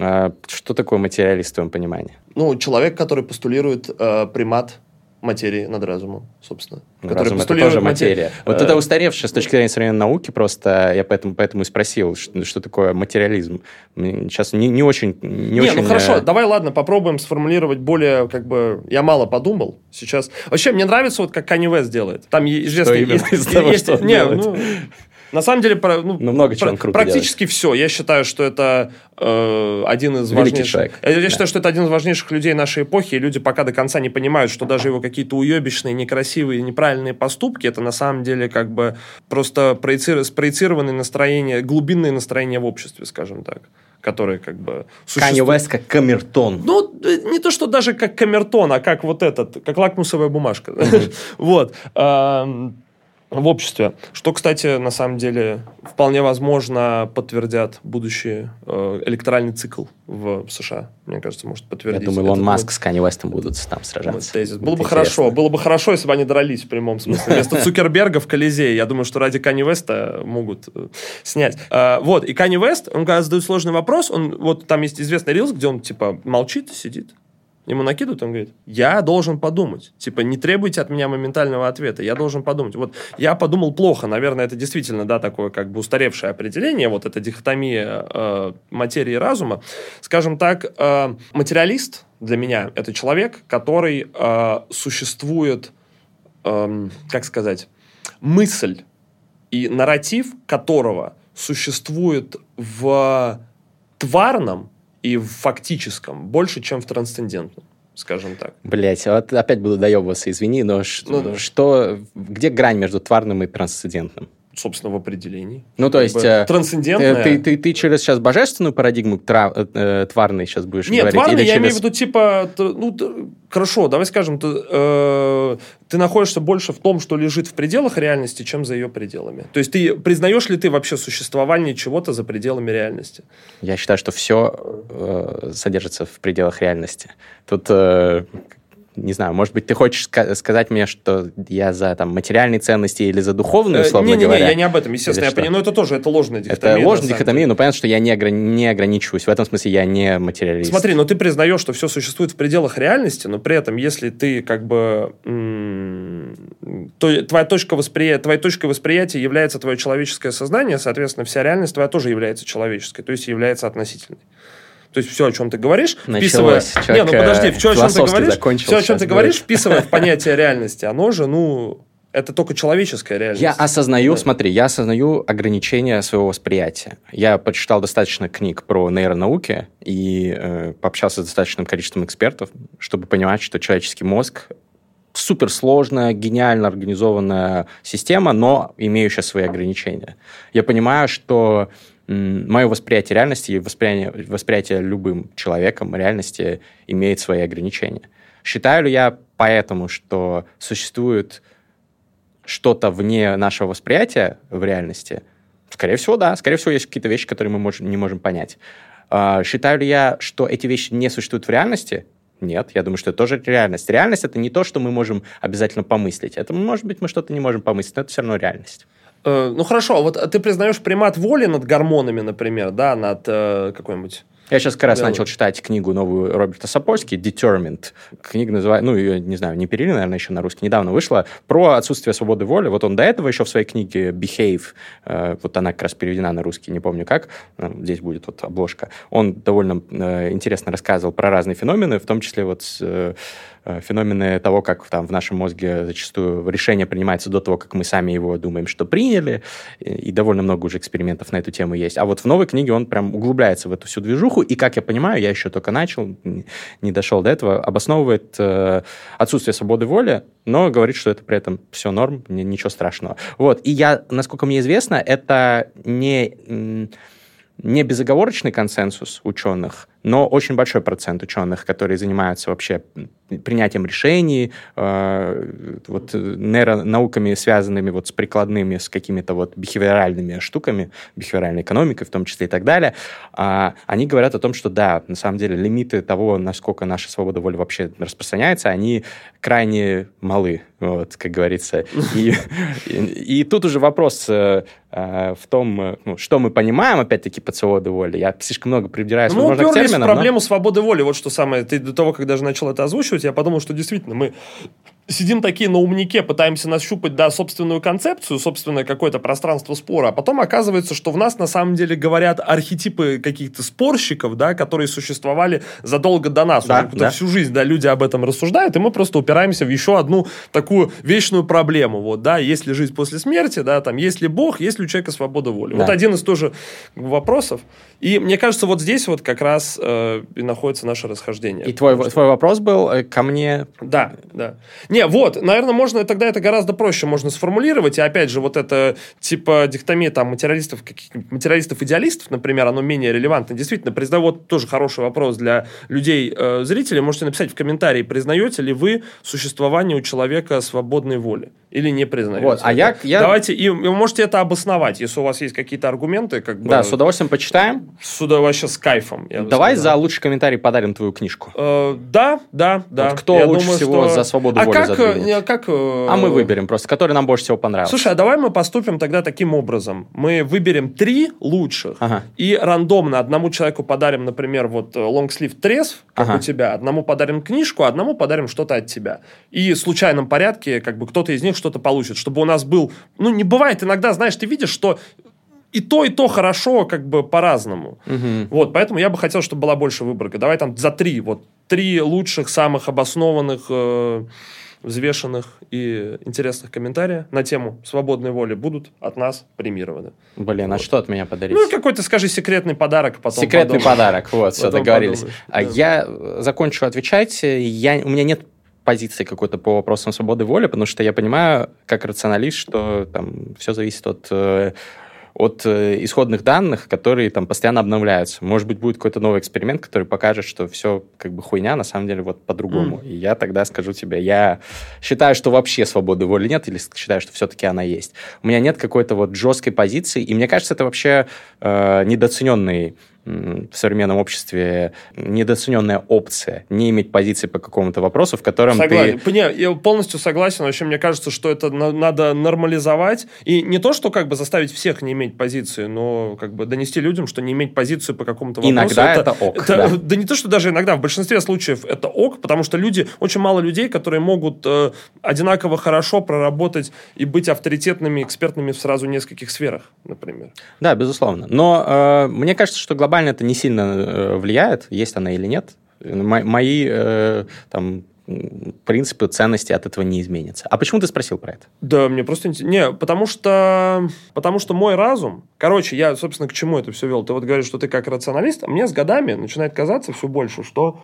а, что такое материалист в твоем понимании? Ну, человек, который постулирует э, примат материи над разумом, собственно. Разум это тоже матери- материя. Вот Э, это устаревшее с точки зрения современной науки, просто я поэтому, поэтому и спросил, что, что такое материализм. Сейчас не, не очень... Не, Не, очень, ну хорошо, э, давай, ладно, попробуем сформулировать более, как бы, я мало подумал сейчас. Вообще, мне нравится, вот как Kanye West делает. Там известный... именно есть- из того, есть- что он не, делает? ну, на самом деле, про- ну, Ну, много чего про- практически все. Я считаю, что это э, один из Великий важнейших... человек. Я, я Да. считаю, что это один из важнейших людей нашей эпохи, и люди пока до конца не понимают, что даже его какие-то уебищные, некрасивые, неправильные поступки, это на самом деле как бы просто проеци- спроецированные настроения, глубинные настроения в обществе, скажем так, которые как бы Канье существуют. Уэст как камертон. Ну, э, не то, что даже как камертон, а как вот этот, как лакмусовая бумажка. Вот. В обществе. Что, кстати, на самом деле, вполне возможно, подтвердят будущий э, электоральный цикл в США. Мне кажется, может Я подтвердить. думаю, Илон Маск с Канье Вестом будут там сражаться. тезис. Было бы хорошо, интересно. было бы хорошо, если бы они дрались в прямом смысле. Вместо Цукерберга в Колизее. Я думаю, что ради Кани Веста могут э, снять. А, вот, и Кани Вест, он когда задает сложный вопрос, он, вот там есть известный рилс, где он, типа, молчит и сидит. Ему накидывают, он говорит, я должен подумать. Типа, не требуйте от меня моментального ответа, я должен подумать. Вот я подумал плохо, наверное, это действительно, да, такое как бы устаревшее определение, вот эта дихотомия э, материи и разума. Скажем так, э, материалист для меня это человек, который э, существует, эм, как сказать, мысль и нарратив которого существует в тварном и в фактическом больше, чем в трансцендентном, скажем так. Блять, вот опять буду доебываться, извини, но Ну да. что, где грань между тварным и трансцендентным? Собственно, в определении. Ну, то Как есть... бы э, трансцендентное... Ты, ты, ты через сейчас божественную парадигму тра- э, тварной сейчас будешь Нет, говорить? тварный, или я через... имею в виду, типа, ну, хорошо, давай скажем, ты, э, ты находишься больше в том, что лежит в пределах реальности, чем за ее пределами. То есть ты признаешь ли ты вообще существование чего-то за пределами реальности? Я считаю, что все э, содержится в пределах реальности. Тут, э, не знаю, может быть, ты хочешь ска- сказать мне, что я за там, материальные ценности или за духовную, Э, условно Не-не-не, говоря? я не об этом, естественно, я понимаю, но это тоже, это ложная дихотомия. Это на ложная дихотомия, но понятно, что я не, ограни- не ограничиваюсь. В этом смысле я не материалист. Смотри, но ты признаешь, что все существует в пределах реальности, но при этом, если ты как бы... То, твоя, точка восприятия, твоей точкой восприятия является твое человеческое сознание, соответственно, вся реальность твоя тоже является человеческой, то есть является относительной. То есть все, о чем ты говоришь, вписывая... Началось. Не, Человек, ну подожди, все, о чем ты говоришь, все, о чем ты говоришь, вписывая в понятие реальности, оно же, ну, это только человеческая реальность. Я осознаю, Да. смотри, я осознаю ограничения своего восприятия. Я почитал достаточно книг про нейронауки и э, пообщался с достаточным количеством экспертов, чтобы понимать, что человеческий мозг суперсложная, гениально организованная система, но имеющая свои ограничения. Я понимаю, что мое восприятие реальности и восприятие, восприятие любым человеком реальности имеет свои ограничения. Считаю ли я поэтому, что существует что-то вне нашего восприятия в реальности? Скорее всего, да. Скорее всего, есть какие-то вещи, которые мы можем, не можем понять. А, Считаю ли я, что эти вещи не существуют в реальности? Нет, я думаю, что это тоже реальность. Реальность это не то, что мы можем обязательно помыслить. Это, может быть, мы что-то не можем помыслить, но это все равно реальность. Э, ну хорошо, вот ты признаешь примат воли над гормонами, например, да, над э, какой-нибудь... Я сейчас как раз Да, начал вот. читать книгу новую Роберта Сапольски «Determined». Книга называется, ну, ее, не знаю, не перевели, наверное, еще на русский, недавно вышла, про отсутствие свободы воли. Вот он до этого еще в своей книге «Behave», э, вот она как раз переведена на русский, не помню как, э, здесь будет вот обложка. Он довольно э, интересно рассказывал про разные феномены, в том числе вот э, э, феномены того, как там в нашем мозге зачастую решение принимается до того, как мы сами его думаем, что приняли, и, и довольно много уже экспериментов на эту тему есть. А вот в новой книге он прям углубляется в эту всю движуху, и, как я понимаю, я еще только начал, не дошел до этого, обосновывает э, отсутствие свободы воли, но говорит, что это при этом все норм, ни- ничего страшного. Вот, и я, насколько мне известно, это не... не безоговорочный консенсус ученых, но очень большой процент ученых, которые занимаются вообще принятием решений, э, вот, э, нейронауками, связанными вот с прикладными, с какими-то вот бихевиоральными штуками, бихевиоральной экономикой в том числе и так далее, а, они говорят о том, что да, на самом деле лимиты того, насколько наша свобода воли вообще распространяется, они крайне малы, вот, как говорится. И, и, и тут уже вопрос э, э, в том, э, ну, что мы понимаем, опять-таки, под свободой воли. Я слишком много придираюсь, Ну, возможно, к в терминам, но- проблему свободы воли. Вот что самое. Ты до того, как даже начал это озвучивать, я подумал, что действительно мы сидим такие на умнике, пытаемся нащупать, да, собственную концепцию, собственное какое-то пространство спора, а потом оказывается, что в нас на самом деле говорят архетипы каких-то спорщиков, да, которые существовали задолго до нас. Да, да. всю жизнь, да, люди об этом рассуждают, и мы просто упираемся в еще одну такую вечную проблему, вот, да, есть ли жизнь после смерти, да, там, есть ли Бог, есть ли у человека свобода воли. Да. Вот один из тоже вопросов. И мне кажется, вот здесь вот как раз э, и находится наше расхождение. И твой, что- твой вопрос был э, ко мне... Да, да. Не, вот, наверное, можно тогда это гораздо проще можно сформулировать. И опять же, вот это типа дихотомия там материалистов, материалистов-идеалистов, например, оно менее релевантно. Действительно, признаю, вот тоже хороший вопрос для людей, э, зрителей. Можете написать в комментарии, признаете ли вы существование у человека свободной воли или не признаете. Вот, а я- я- Давайте, и вы можете это обосновать, если у вас есть какие-то аргументы, как бы... Да, с удовольствием почитаем. Сюда вообще с кайфом. я Давай сказал. за лучший комментарий подарим твою книжку. Э, да, да, да. Вот кто лучше всего за свободу а воли как, задвинет? э, не, как, э, А мы выберем просто, который нам больше всего понравился. Слушай, а давай мы поступим тогда таким образом. Мы выберем три лучших Ага. и рандомно одному человеку подарим, например, вот э, лонгслив трезв, как Ага. у тебя, одному подарим книжку, одному подарим что-то от тебя. И в случайном порядке как бы кто-то из них что-то получит, чтобы у нас был... Ну, не бывает иногда, знаешь, ты видишь, что и то, и то хорошо как бы по-разному. Мгм. Вот, поэтому я бы хотел, чтобы была больше выборка. Давай там за три, вот три лучших, самых обоснованных э, взвешенных и интересных комментария на тему свободной воли будут от нас премированы. Блин, а что от меня подарить? Ну, какой-то, скажи, секретный подарок. Потом Секретный подумаешь. подарок, вот, все, договорились. подумаешь, А да. Я э, закончу отвечать. Я, у меня нет позиции какой-то по вопросам свободы воли, потому что я понимаю, как рационалист, что там все зависит от э, от э, исходных данных, которые там постоянно обновляются. Может быть, будет какой-то новый эксперимент, который покажет, что все как бы хуйня, на самом деле вот по-другому. И я тогда скажу тебе, я считаю, что вообще свободы воли нет, или считаю, что все-таки она есть. У меня нет какой-то вот жесткой позиции, и мне кажется, это вообще э, недооцененный в современном обществе недооцененная опция не иметь позиции по какому-то вопросу, в котором Согласен. ты... Не, я полностью согласен. Вообще, мне кажется, что это на- надо нормализовать. И не то, что как бы заставить всех не иметь позиции, но как бы донести людям, что не иметь позицию по какому-то вопросу. Иногда это ок, это- да. да не то, что даже иногда, в большинстве случаев это ок, потому что люди, очень мало людей, которые могут э, одинаково хорошо проработать и быть авторитетными, экспертными в сразу нескольких сферах, например. Да, безусловно. Но э, мне кажется, что глобально это не сильно э, влияет, есть она или нет. Мо- мои э, там принципы, ценности от этого не изменятся. А почему ты спросил про это? Да, мне просто интересно. Не, потому что, потому что мой разум... Короче, я, собственно, к чему это все вел? Ты вот говоришь, что ты как рационалист, а мне с годами начинает казаться все больше, что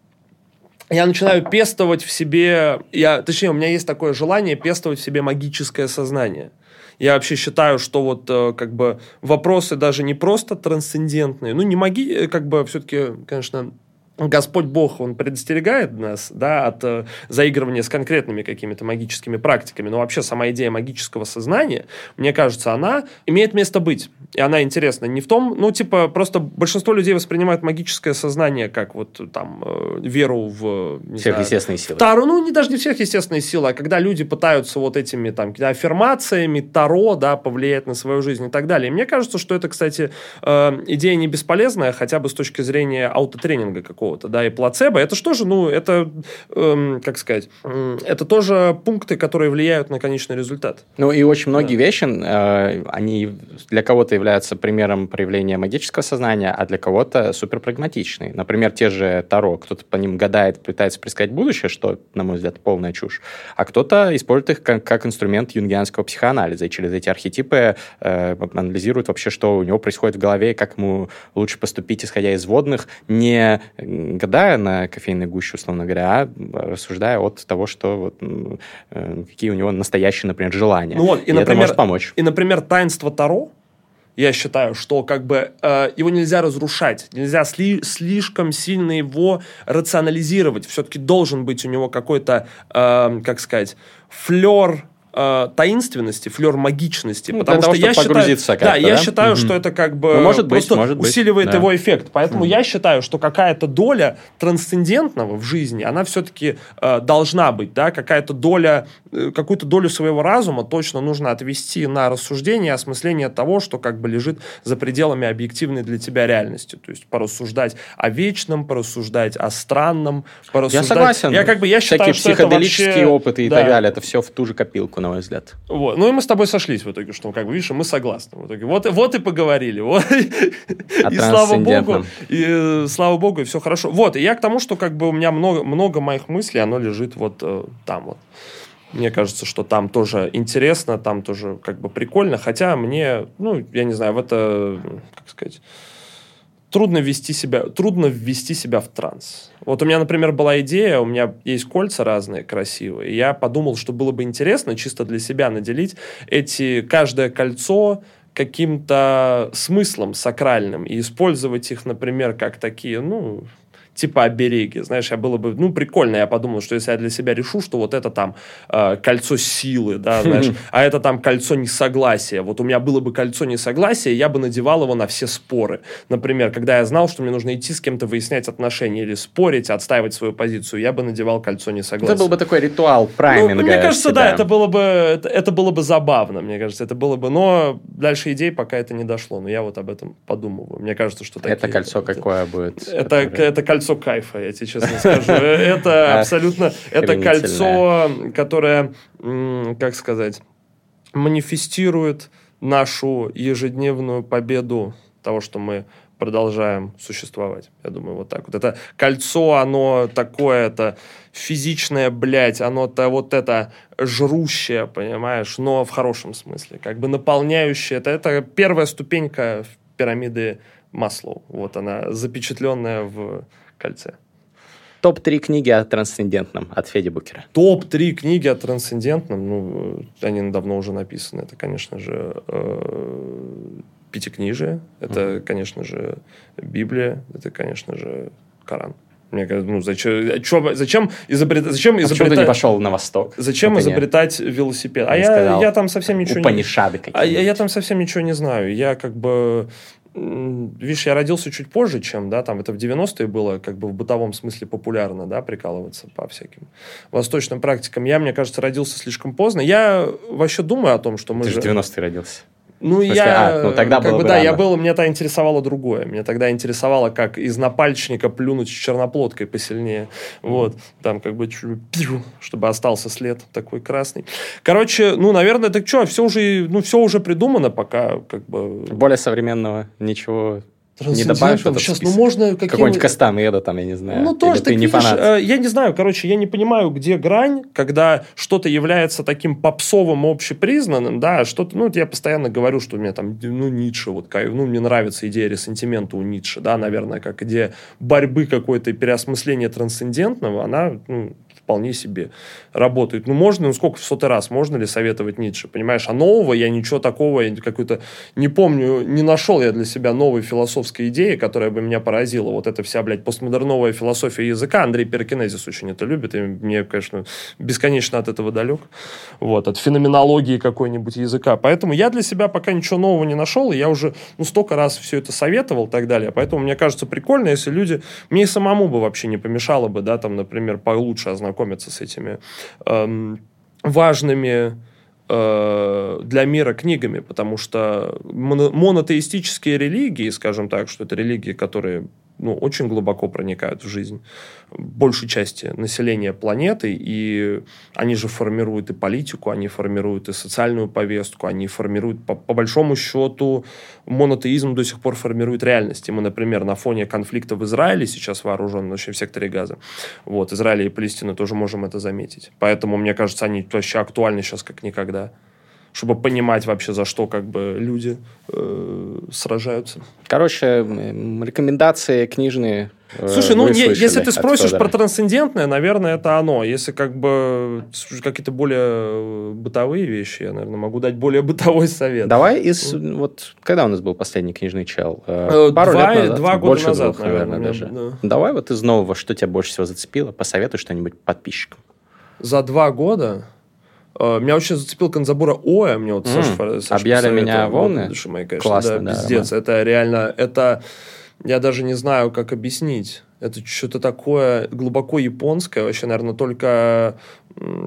я начинаю пестовать в себе... Я, точнее, у меня есть такое желание пестовать в себе магическое сознание. Я вообще считаю, что вот э, как бы вопросы даже не просто трансцендентные, ну не маги, э, как бы все-таки, конечно, Господь Бог, Он предостерегает нас да, от э, заигрывания с конкретными какими-то магическими практиками, но вообще сама идея магического сознания, мне кажется, она имеет место быть. И она интересна не в том, ну, типа, просто большинство людей воспринимают магическое сознание как вот там э, веру в... не знаю, Сверхъестественные силы. Таро, ну, не даже не сверхъестественные силы, а когда люди пытаются вот этими там аффирмациями, Таро, да, повлиять на свою жизнь и так далее. И мне кажется, что это, кстати, э, идея не бесполезная, хотя бы с точки зрения аутотренинга какого-то, да, и плацебо. Это что же, ну, это, эм, как сказать, м, это тоже пункты, которые влияют на конечный результат. Ну и очень многие вещи, э, они для кого-то являются примером проявления магического сознания, а для кого-то суперпрагматичные. Например, те же Таро. Кто-то по ним гадает, пытается предсказать будущее, что, на мой взгляд, полная чушь. А кто-то использует их как, как инструмент юнгианского психоанализа. И через эти архетипы э, анализирует вообще, что у него происходит в голове, как ему лучше поступить, исходя из водных, не гадая на кофейной гуще, условно говоря, а рассуждая от того, что вот, э, какие у него настоящие, например, желания. Ну вот, и, это например, может помочь. И, например, таинство Таро, я считаю, что как бы э, его нельзя разрушать, нельзя сли- слишком сильно его рационализировать. Все-таки должен быть у него какой-то, э, как сказать, флер э, таинственности, флер магичности, Ну, потому того, что я считаю, да, как-то, я да? считаю, Мгм. что это как бы Ну, может быть, просто может быть, усиливает да. его эффект. Поэтому я считаю, что какая-то доля трансцендентного в жизни, она все-таки э, должна быть, да, какая-то доля, э, какую-то долю своего разума точно нужно отвести на рассуждение, осмысление того, что как бы лежит за пределами объективной для тебя реальности. То есть порассуждать о вечном, порассуждать о странном, порассуждать... Я согласен. Я как бы, я Всякие считаю, что это психоделические вообще- опыты и да. так далее, это все в ту же копилку, на мой взгляд. Вот. Ну и мы с тобой сошлись в итоге, что как бы видишь, мы согласны. В итоге. Вот, вот и поговорили. Вот. И слава богу, и э, слава богу, и все хорошо. Вот, и я к тому, что как бы у меня много, много моих мыслей, оно лежит вот э, там вот. Мне кажется, что там тоже интересно, там тоже как бы прикольно, хотя мне, ну, я не знаю, в это, как сказать, трудно вести себя, трудно ввести себя в транс. Вот у меня, например, была идея, у меня есть кольца разные красивые, и я подумал, что было бы интересно чисто для себя наделить эти, каждое кольцо каким-то смыслом сакральным и использовать их, например, как такие, ну, типа обереги. Знаешь, я было бы, ну, прикольно, я подумал, что если я для себя решу, что вот это там э, кольцо силы, да, знаешь, а это там кольцо несогласия. Вот у меня было бы кольцо несогласия, я бы надевал его на все споры. Например, когда я знал, что мне нужно идти с кем-то выяснять отношения или спорить, отстаивать свою позицию, я бы надевал кольцо несогласия. Это был бы такой ритуал Ну, прайминга. мне кажется, себя. да, это было бы это, это было бы забавно, мне кажется, это было бы, но дальше идей пока это не дошло, но я вот об этом подумываю. Мне кажется, что Это такие- кольцо какое будет? это, которое- это кольцо кайфа, я тебе честно скажу. Это абсолютно... Это кольцо, которое, как сказать, манифестирует нашу ежедневную победу того, что мы продолжаем существовать. Я думаю, вот так вот. Это кольцо, оно такое, это физичное, блядь, оно-то вот это жрущее, понимаешь, но в хорошем смысле, как бы наполняющее. Это, это первая ступенька пирамиды Маслоу. Вот она, запечатленная в кольце. Топ-3 книги о трансцендентном от Феди Букера. Топ-3 книги о трансцендентном, ну, они давно уже написаны. Это, конечно же, э, Пятикнижие, это, mm-hmm. конечно же, Библия, это, конечно же, Коран. Мне кажется, ну зачем, чё, зачем изобретать... Зачем а изобретать... ты не пошел на восток? Зачем например? изобретать велосипед? А я, я там совсем ничего не... А я, я там совсем ничего не знаю. Я как бы... Видишь, я родился чуть позже, чем, да, там это в 90-е было как бы в бытовом смысле популярно, да, прикалываться по всяким восточным практикам. Я, мне кажется, родился слишком поздно. Я вообще думаю о том, что мы Ты же... в 90-е родился. Ну, смысле, я... а, ну, тогда как было бы, да, рано. я был... Меня тогда интересовало другое. Меня тогда интересовало, как из напальчника плюнуть черноплодкой посильнее. Вот. Там как бы пью, чтобы остался след такой красный. Короче, ну, наверное, так что, все уже, ну, все уже придумано пока, как бы... Более современного ничего не добавишь этот Сейчас, список? ну, можно... каким- Какой-нибудь Кастанеда там, я не знаю. Ну, тоже ты так, не видишь, фанат. э, я не знаю, короче, я не понимаю, где грань, когда что-то является таким попсовым, общепризнанным, да, что-то, ну, я постоянно говорю, что у меня там, ну, Ницше, вот, ну, мне нравится идея ресентимента у Ницше, да, наверное, как идея борьбы какой-то и переосмысления трансцендентного, она, ну, вполне себе работает. Ну, можно, ну, сколько в сотый раз, можно ли советовать Ницше, понимаешь? А нового я ничего такого, я какой-то, не помню, не нашел я для себя новой философской идеи, которая бы меня поразила. Вот эта вся, блядь, постмодерновая философия языка. Андрей Перкинезис очень это любит, и мне, конечно, бесконечно от этого далек. Вот, от феноменологии какой-нибудь языка. Поэтому я для себя пока ничего нового не нашел, и я уже, ну, столько раз все это советовал и так далее. Поэтому мне кажется прикольно, если люди... Мне самому бы вообще не помешало бы, да, там, например, получше ознакомиться с этими эм, важными э, для мира книгами, потому что моно- монотеистические религии, скажем так, что это религии, которые ну, очень глубоко проникают в жизнь большей части населения планеты, и они же формируют и политику, они формируют и социальную повестку, они формируют, по, по большому счету, монотеизм до сих пор формирует реальность. И мы, например, на фоне конфликта в Израиле, сейчас вооруженном вообще в секторе Газа, вот, Израиля и Палестины тоже можем это заметить. Поэтому, мне кажется, они вообще актуальны сейчас как никогда чтобы понимать вообще, за что как бы люди э, сражаются. Короче, рекомендации книжные. э, Слушай, ну не- если ты спросишь про трансцендентное, наверное, это оно. Если как бы с- какие-то более э, бытовые вещи, я, наверное, могу дать более бытовой совет. Давай из... Вот когда у нас был последний книжный чел? Э, Э, Пару два- лет назад? два года Больше назад, двух, наверное, наверное, даже. да. Давай вот из нового, что тебя больше всего зацепило, посоветуй что-нибудь подписчикам. За два года э, меня очень зацепил Канзабура Оя, мне вот Саша, Саша «Объяли меня волны». Души мои, конечно, Классно, да, да, пиздец. Это реально, это... Я даже не знаю, как объяснить. Это что-то такое глубоко японское, вообще, наверное, только,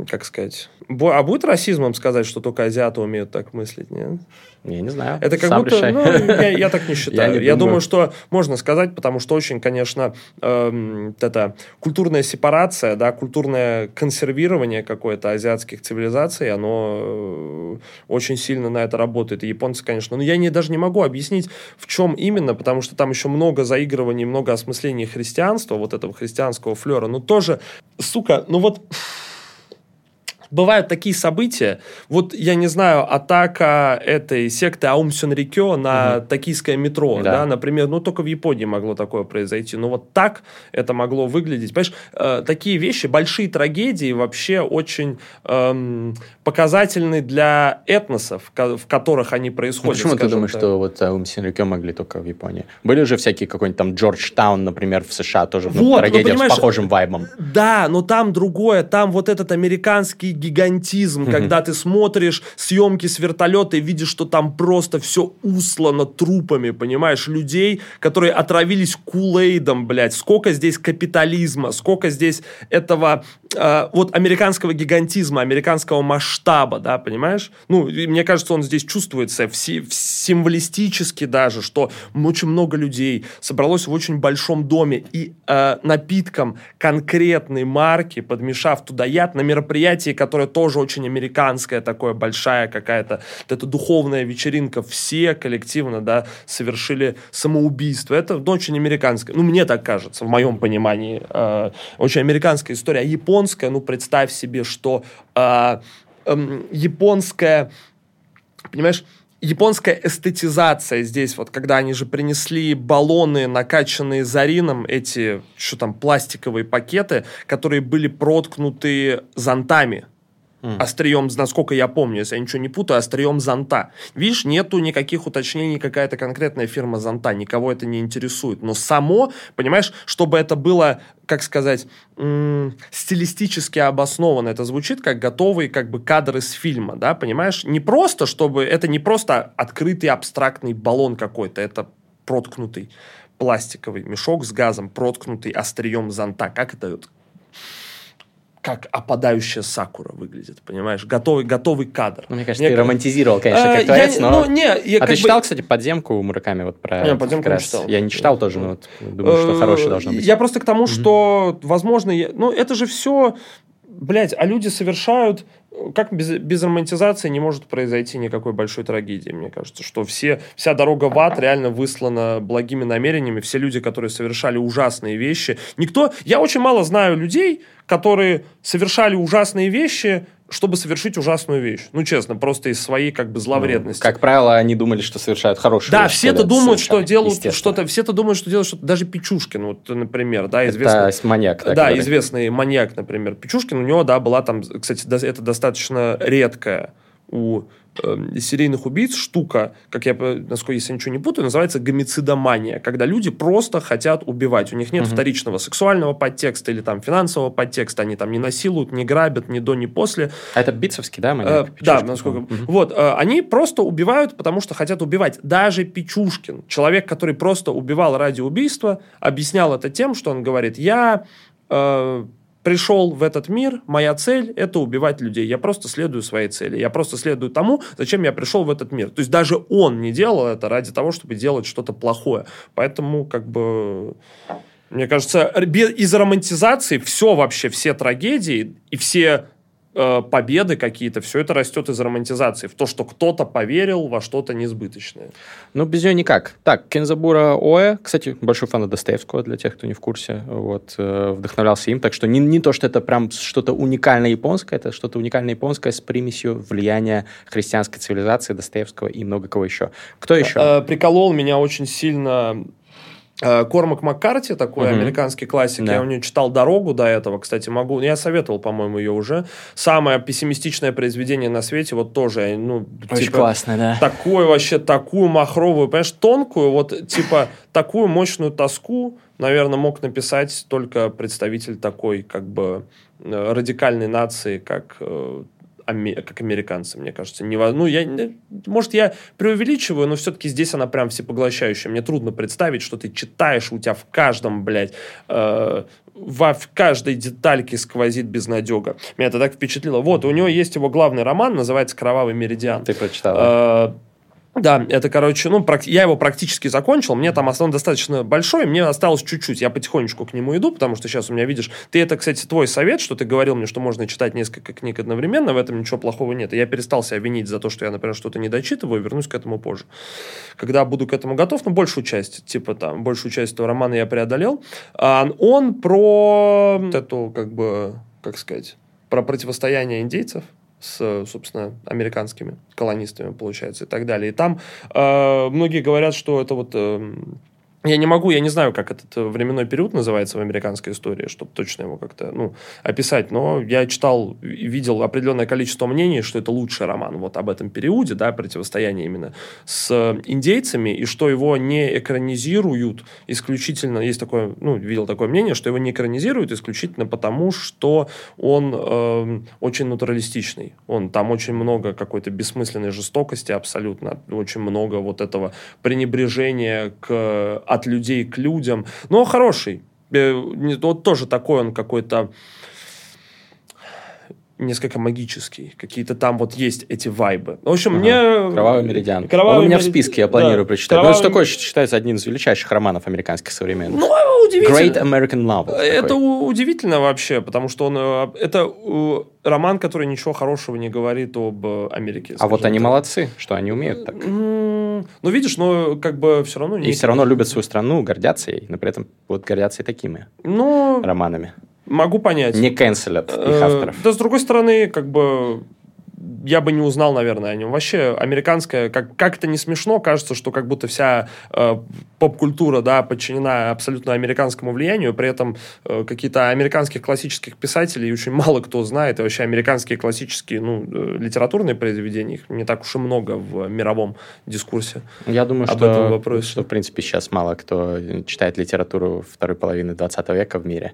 как сказать... А будет расизмом сказать, что только азиаты умеют так мыслить, нет? Я не знаю. Это как Сам будто, решай. ну, я, я так не считаю. не Я, думаю. что можно сказать, потому что очень, конечно, эм, это культурная сепарация, да, культурное консервирование какое-то азиатских цивилизаций, оно э, очень сильно на это работает. И японцы, конечно, но я не, даже не могу объяснить, в чем именно, потому что там еще много заигрываний, много осмысления христианства, вот этого христианского флера. Но тоже, сука, ну вот бывают такие события. Вот, я не знаю, атака этой секты Аум Сёнрикё на токийское метро, Да. да. например, ну, только в Японии могло такое произойти. Но вот так это могло выглядеть. Понимаешь, э, такие вещи, большие трагедии вообще очень эм, показательны для этносов, в которых они Ну, происходят. Почему ты думаешь, так. что вот Аум Синрикё могли только в Японии? Были же всякие какой-нибудь там Джорджтаун, например, в США тоже ну, Вот, ну, трагедия понимаешь, с похожим вайбом. Да, но там другое. Там вот этот американский гигантизм, когда ты смотришь съемки с вертолета и видишь, что там просто все услано трупами, понимаешь, людей, которые отравились кулейдом, блядь. Сколько здесь капитализма, сколько здесь этого э, вот американского гигантизма, американского масштаба, да, понимаешь? Ну, мне кажется, он здесь чувствуется в в символистически даже, что очень много людей собралось в очень большом доме и э, напитком конкретной марки, подмешав туда яд на мероприятии, которое которая тоже очень американская, такое большая какая-то, эта духовная вечеринка, все коллективно, да, совершили самоубийство. Это ну, очень американское, ну, мне так кажется, в моем понимании, э, очень американская история. А японская, ну, представь себе, что э, э, японская, понимаешь, японская эстетизация здесь, вот когда они же принесли баллоны, накачанные зарином, эти, что там, пластиковые пакеты, которые были проткнуты зонтами. Mm. Острием, насколько я помню, если я ничего не путаю, острием зонта. Видишь, нету никаких уточнений, какая-то конкретная фирма зонта, никого это не интересует. Но само, понимаешь, чтобы это было, как сказать, стилистически обоснованно, это звучит как готовый как бы кадр из фильма, да, понимаешь? Не просто, чтобы, это не просто открытый абстрактный баллон какой-то, это проткнутый пластиковый мешок с газом, проткнутый острием зонта. Как это как опадающая сакура выглядит, понимаешь? Готовый, готовый кадр. Ну, мне кажется, мне ты как... романтизировал, конечно, как творец, я, но... Ну, не, я а ты бы... читал, кстати, «Подземку» у Мураками? Вот про не, «Подземку» не читал. Я не читал тоже, но вот, думаю, что хорошее должно быть. Я просто к тому, что, возможно, я... ну, это же все блядь, а люди совершают как без, без романтизации не может произойти никакой большой трагедии, мне кажется, что все, вся дорога в ад реально выслана благими намерениями, все люди, которые совершали ужасные вещи. Никто, я очень мало знаю людей, которые совершали ужасные вещи, чтобы совершить ужасную вещь. Ну, честно, просто из своей как бы зловредности. Ну, как правило, они думали, что совершают хорошую да, вещь. Да, все-то думают, что делают что-то, все-то думают, что делают что-то, даже Пичушкин, вот, например, да, известный... Это маньяк. Да, который... известный маньяк, например. Пичушкин, у него, да, была там, кстати, это достаточно редкая у э, серийных убийц штука, как я, насколько если ничего не путаю, называется гомицидомания, когда люди просто хотят убивать. У них нет угу. вторичного сексуального подтекста или там финансового подтекста, они там не насилуют, не грабят ни до, ни после. А это Битцевский, да, маньяк? Э, да, насколько... Угу. Вот, э, они просто убивают, потому что хотят убивать. Даже Пичушкин, человек, который просто убивал ради убийства, объяснял это тем, что он говорит, я... Э, пришел в этот мир, моя цель – это убивать людей. Я просто следую своей цели. Я просто следую тому, зачем я пришел в этот мир. То есть даже он не делал это ради того, чтобы делать что-то плохое. Поэтому, как бы, мне кажется, из романтизации все вообще, все трагедии и все Э, победы какие-то, все это растет из романтизации, в то, что кто-то поверил во что-то несбыточное. Ну, без нее никак. Так, Кензабура Оэ, кстати, большой фан Достоевского, для тех, кто не в курсе, вот, э, вдохновлялся им, так что не, не то, что это прям что-то уникальное японское, это что-то уникальное японское с примесью влияния христианской цивилизации, Достоевского и много кого еще. Кто еще? Э, приколол меня очень сильно Э, Кормак Маккарти, такой угу. американский классик, да. я у нее читал «Дорогу» до этого, кстати, могу, я советовал, по-моему, ее уже. Самое пессимистичное произведение на свете, вот тоже, ну, Очень типа, классное, да. Такую вообще, такую махровую, понимаешь, тонкую, вот, типа, такую мощную тоску, наверное, мог написать только представитель такой, как бы, э, радикальной нации, как э, как американцы, мне кажется. Не, ну, я, может, я преувеличиваю, но все-таки здесь она прям всепоглощающая. Мне трудно представить, что ты читаешь, у тебя в каждом, блядь, э, во в каждой детальке сквозит безнадега. Меня это так впечатлило. Вот, у него есть его главный роман, называется «Кровавый меридиан». Ты прочитал? Э, да, это, короче, ну, я его практически закончил, мне там основной достаточно большой, мне осталось чуть-чуть, я потихонечку к нему иду, потому что сейчас у меня, видишь, ты это, кстати, твой совет, что ты говорил мне, что можно читать несколько книг одновременно, в этом ничего плохого нет, я перестал себя винить за то, что я, например, что-то не дочитываю, вернусь к этому позже. Когда буду к этому готов, ну, большую часть, типа там, большую часть этого романа я преодолел, а он про эту, как бы, как сказать, про противостояние индейцев, с, собственно, американскими колонистами, получается, и так далее. И там э, многие говорят, что это вот э, я не могу, я не знаю, как этот э, временной период называется в американской истории, чтобы точно его как-то ну, описать, но я читал видел определенное количество мнений, что это лучший роман вот об этом периоде, да, противостояние именно с индейцами, и что его не экранизируют исключительно, есть такое, ну, видел такое мнение, что его не экранизируют исключительно потому, что он э, очень натуралистичный, он там очень много какой-то бессмысленной жестокости абсолютно, очень много вот этого пренебрежения к от людей к людям. Но хороший. Э, вот тоже такой он какой-то несколько магический. Какие-то там вот есть эти вайбы. В общем, Ага. мне... Кровавый меридиан. Кровавый Он у меня в Меридиан- списке, я планирую да. прочитать. Ну, Кровавый- это такой считается одним из величайших романов американских современных. Ну, удивительно. Great American Novel. Это такой. удивительно вообще, потому что он... э, Это э, роман, который ничего хорошего не говорит об э, Америке. А вот они так. молодцы, что они умеют так. Ну, видишь, но как бы все равно... И все равно любят свою страну, гордятся ей, но при этом вот гордятся и такими Ну, романами. Могу понять. Не канцелят их Э, авторов. Да, с другой стороны, как бы я бы не узнал, наверное, о нем. Вообще, американская, как, как это не смешно, кажется, что как будто вся э, поп-культура, да, подчинена абсолютно американскому влиянию, при этом э, какие-то американских классических писателей очень мало кто знает, и вообще американские классические, ну, э, литературные произведения, их не так уж и много в мировом дискурсе. Я думаю, об что, этом вопросе. что, в принципе, сейчас мало кто читает литературу второй половины 20 века в мире.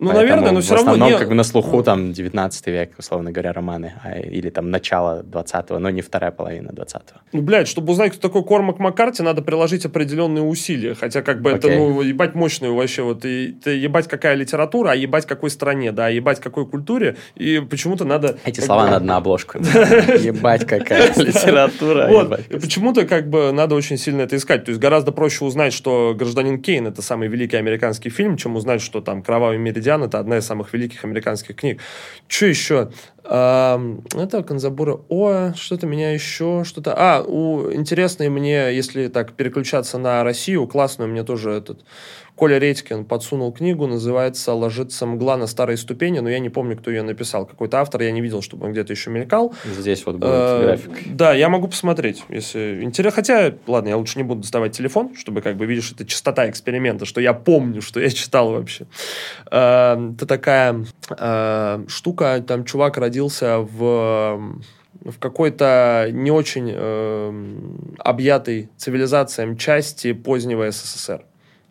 Ну, Поэтому наверное, но в все равно... основном не- как бы на слуху там 19 век, условно говоря, романы, а, или там начало 20-го, но не вторая половина 20-го. Ну, блядь, чтобы узнать, кто такой Кормак Маккарти, надо приложить определенные усилия. Хотя, как бы, это, ну, ебать мощную вообще. Вот, и, ты ебать какая литература, а ебать какой стране, да, ебать какой культуре. И почему-то надо... Эти слова бы, надо на обложку. Ебать, какая литература. Вот, почему-то как бы надо очень сильно это искать. То есть гораздо проще узнать, что «Гражданин Кейн» — это самый великий американский фильм, чем узнать, что там «Кровавый меридиан» — это одна из самых великих американских книг. Что еще? Это Канзабура. О, что-то меня еще, что-то... А, у, интересный мне, если так переключаться на Россию, классную мне тоже этот Коля Редькин подсунул книгу, называется «Ложится мгла на старые ступени», но я не помню, кто ее написал. Какой-то автор, я не видел, чтобы он где-то еще мелькал. Здесь вот будет Э, график. Да, я могу посмотреть, если интересно. Хотя, ладно, я лучше не буду доставать телефон, чтобы, как бы, видишь, это частота эксперимента, что я помню, что я читал вообще. Э, Это такая э, штука, там чувак родился в в какой-то не очень э, объятой цивилизациям части позднего СССР.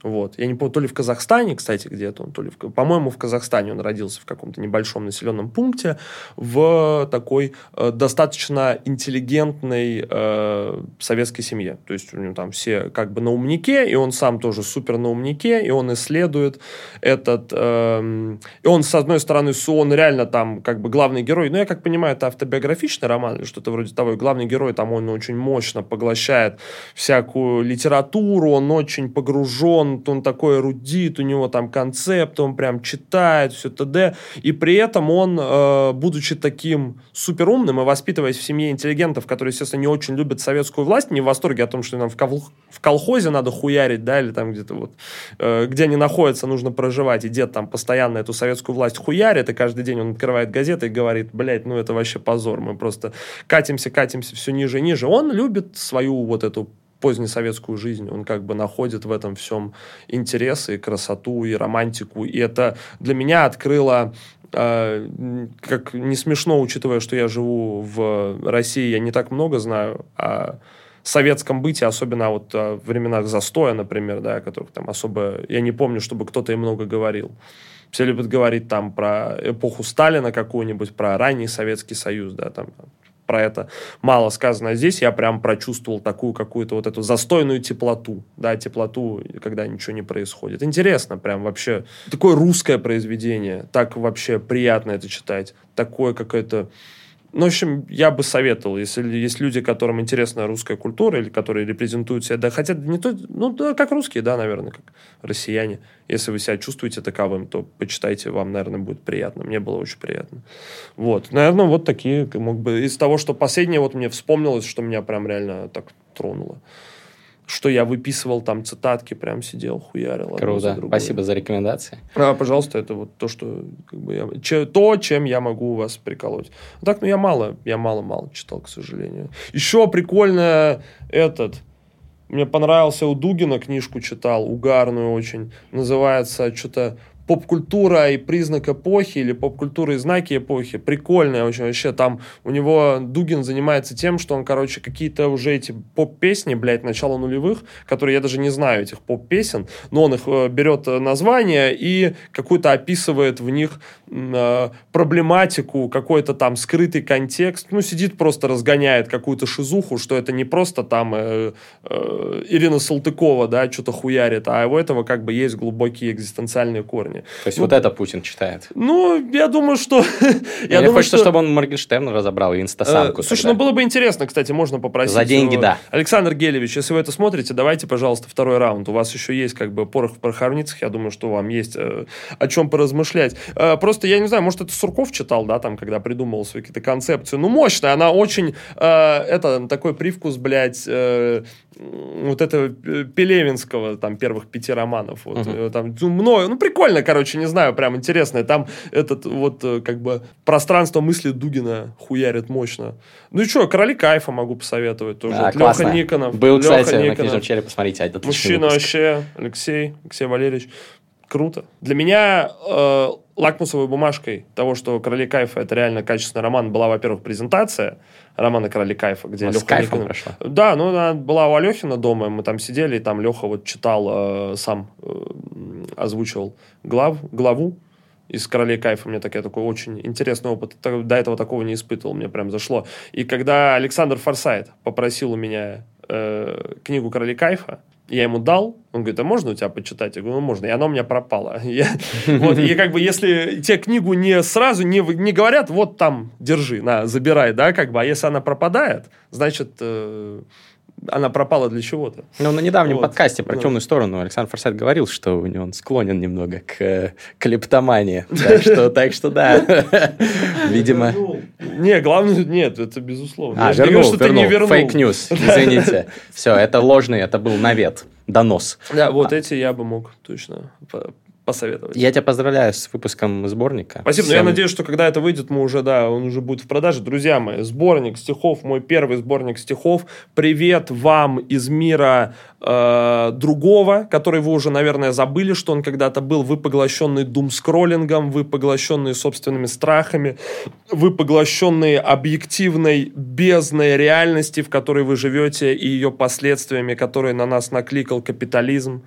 Вот. Я не помню, то ли в Казахстане, кстати, где-то он, то ли, в, по-моему, в Казахстане он родился в каком-то небольшом населенном пункте в такой э, достаточно интеллигентной э, советской семье. То есть у него там все как бы на умнике, и он сам тоже супер на умнике, и он исследует этот... эм, и он, с одной стороны, он реально там как бы главный герой, ну, я как понимаю, это автобиографичный роман или что-то вроде того, и главный герой там, он очень мощно поглощает всякую литературу, он очень погружен, он такой эрудит, у него там концепт, он прям читает, все т.д. И при этом он, э, будучи таким суперумным и воспитываясь в семье интеллигентов, которые, естественно, не очень любят советскую власть, не в восторге о том, что нам в, кол- в колхозе надо хуярить, да, или там где-то вот, э, где они находятся, нужно проживать, и дед там постоянно эту советскую власть хуярит, и каждый день он открывает газеты и говорит, блядь, ну это вообще позор, мы просто катимся, катимся все ниже и ниже. Он любит свою вот эту позднесоветскую жизнь, он как бы находит в этом всем интересы, и красоту, и романтику, и это для меня открыло э, как не смешно, учитывая, что я живу в России, я не так много знаю о советском быте, особенно вот о временах застоя, например, да, о которых там особо... Я не помню, чтобы кто-то и много говорил. Все любят говорить там про эпоху Сталина какую-нибудь, про ранний Советский Союз, да, там про это мало сказано. А здесь я прям прочувствовал такую какую-то вот эту застойную теплоту, да, теплоту, когда ничего не происходит. Интересно прям вообще. Такое русское произведение, так вообще приятно это читать. Такое какое-то... Ну, в общем, я бы советовал, если есть люди, которым интересна русская культура, или которые репрезентуют себя, да, хотя не то, ну, да, как русские, да, наверное, как россияне. Если вы себя чувствуете таковым, то почитайте, вам, наверное, будет приятно. Мне было очень приятно. Вот. Наверное, вот такие, мог бы, из того, что последнее вот мне вспомнилось, что меня прям реально так тронуло. Что я выписывал там цитатки, прям сидел, хуярил. за Круто. Спасибо за рекомендации. А, пожалуйста, это вот то, что как бы я, че- то, чем я могу вас приколоть. А так, ну я мало, я мало-мало читал, к сожалению. Еще прикольно этот. Мне понравился у Дугина книжку читал, угарную очень. Называется что-то поп-культура и признак эпохи или поп-культура и знаки эпохи. Прикольная очень вообще. Там у него Дугин занимается тем, что он, короче, какие-то уже эти поп-песни, блядь, начала нулевых, которые я даже не знаю этих поп-песен, но он их э, берет э, название и какую-то описывает в них проблематику, какой-то там скрытый контекст. Ну, сидит просто разгоняет какую-то шизуху, что это не просто там э, э, Ирина Салтыкова, да, что-то хуярит, а у этого как бы есть глубокие экзистенциальные корни. То есть Ну, вот это Путин читает. Ну, я думаю, что... я Или думаю, хочется, что... чтобы он Моргенштерна разобрал и инстасамку. Э, Слушай, ну было бы интересно, кстати, можно попросить. За деньги, э, да. Александр Гелевич, если вы это смотрите, давайте, пожалуйста, второй раунд. У вас еще есть как бы порох в пороховницах. Я думаю, что вам есть э, о чем поразмышлять. Э, просто я не знаю, может, это Сурков читал, да, там, когда придумывал свои какие-то концепции. Ну, мощная, она очень... э, это такой привкус, блядь, э, вот этого э, Пелевинского, там, первых пяти романов. Вот. Э, там, ну, мною, ну, прикольно, короче, не знаю, прям интересно. Там этот вот, э, как бы, пространство мысли Дугина хуярит мощно. Ну и что, Короли Кайфа могу посоветовать тоже. А. Леха Никонов. Был, Леха кстати, на Никонов. книжном челе, посмотрите. отличный Мужчина выпуск. вообще, Алексей, Алексей Валерьевич. Круто. Для меня э, лакмусовой бумажкой того, что «Короли кайфа» — это реально качественный роман, была, во-первых, презентация романа «Короли кайфа», где А с Леха кайфом Никонов- прошла? Да, ну она была у Алехина дома, мы там сидели, и там Леха вот читал, э, сам э, озвучивал глав, главу из «Королей кайфа». Мне такой, такой очень интересный опыт. Так- До этого такого не испытывал, мне прям зашло. И когда Александр Форсайт попросил у меня э, книгу «Короли кайфа», я ему дал, он говорит, а можно у тебя почитать? Я говорю, ну можно. И она у меня пропала. Вот, и как бы если тебе книгу не сразу не, не говорят, вот там, держи, на, забирай, да, как бы, а если она пропадает, значит, э, она пропала для чего-то. Ну, на недавнем Вот. подкасте про Да. темную сторону Александр Форсайт говорил, что у него он склонен немного к э, клептомании. Так что, да. Видимо... Вернул. Не, главное, нет, это безусловно. А, вернул, вернул. Fake news, извините. Все, это ложный, это был навет, донос. Да, вот эти я бы мог точно посоветовать. Я тебя поздравляю с выпуском сборника. Спасибо, но я Всем- надеюсь, что когда это выйдет, мы уже, да, он уже будет в продаже. Друзья мои, сборник стихов, мой первый сборник стихов. Привет вам из мира э, другого, который вы уже, наверное, забыли, что он когда-то был. Вы поглощенный дум-скроллингом, вы поглощенные собственными страхами, вы поглощенные объективной бездной реальности, в которой вы живете, и ее последствиями, которые на нас накликал капитализм,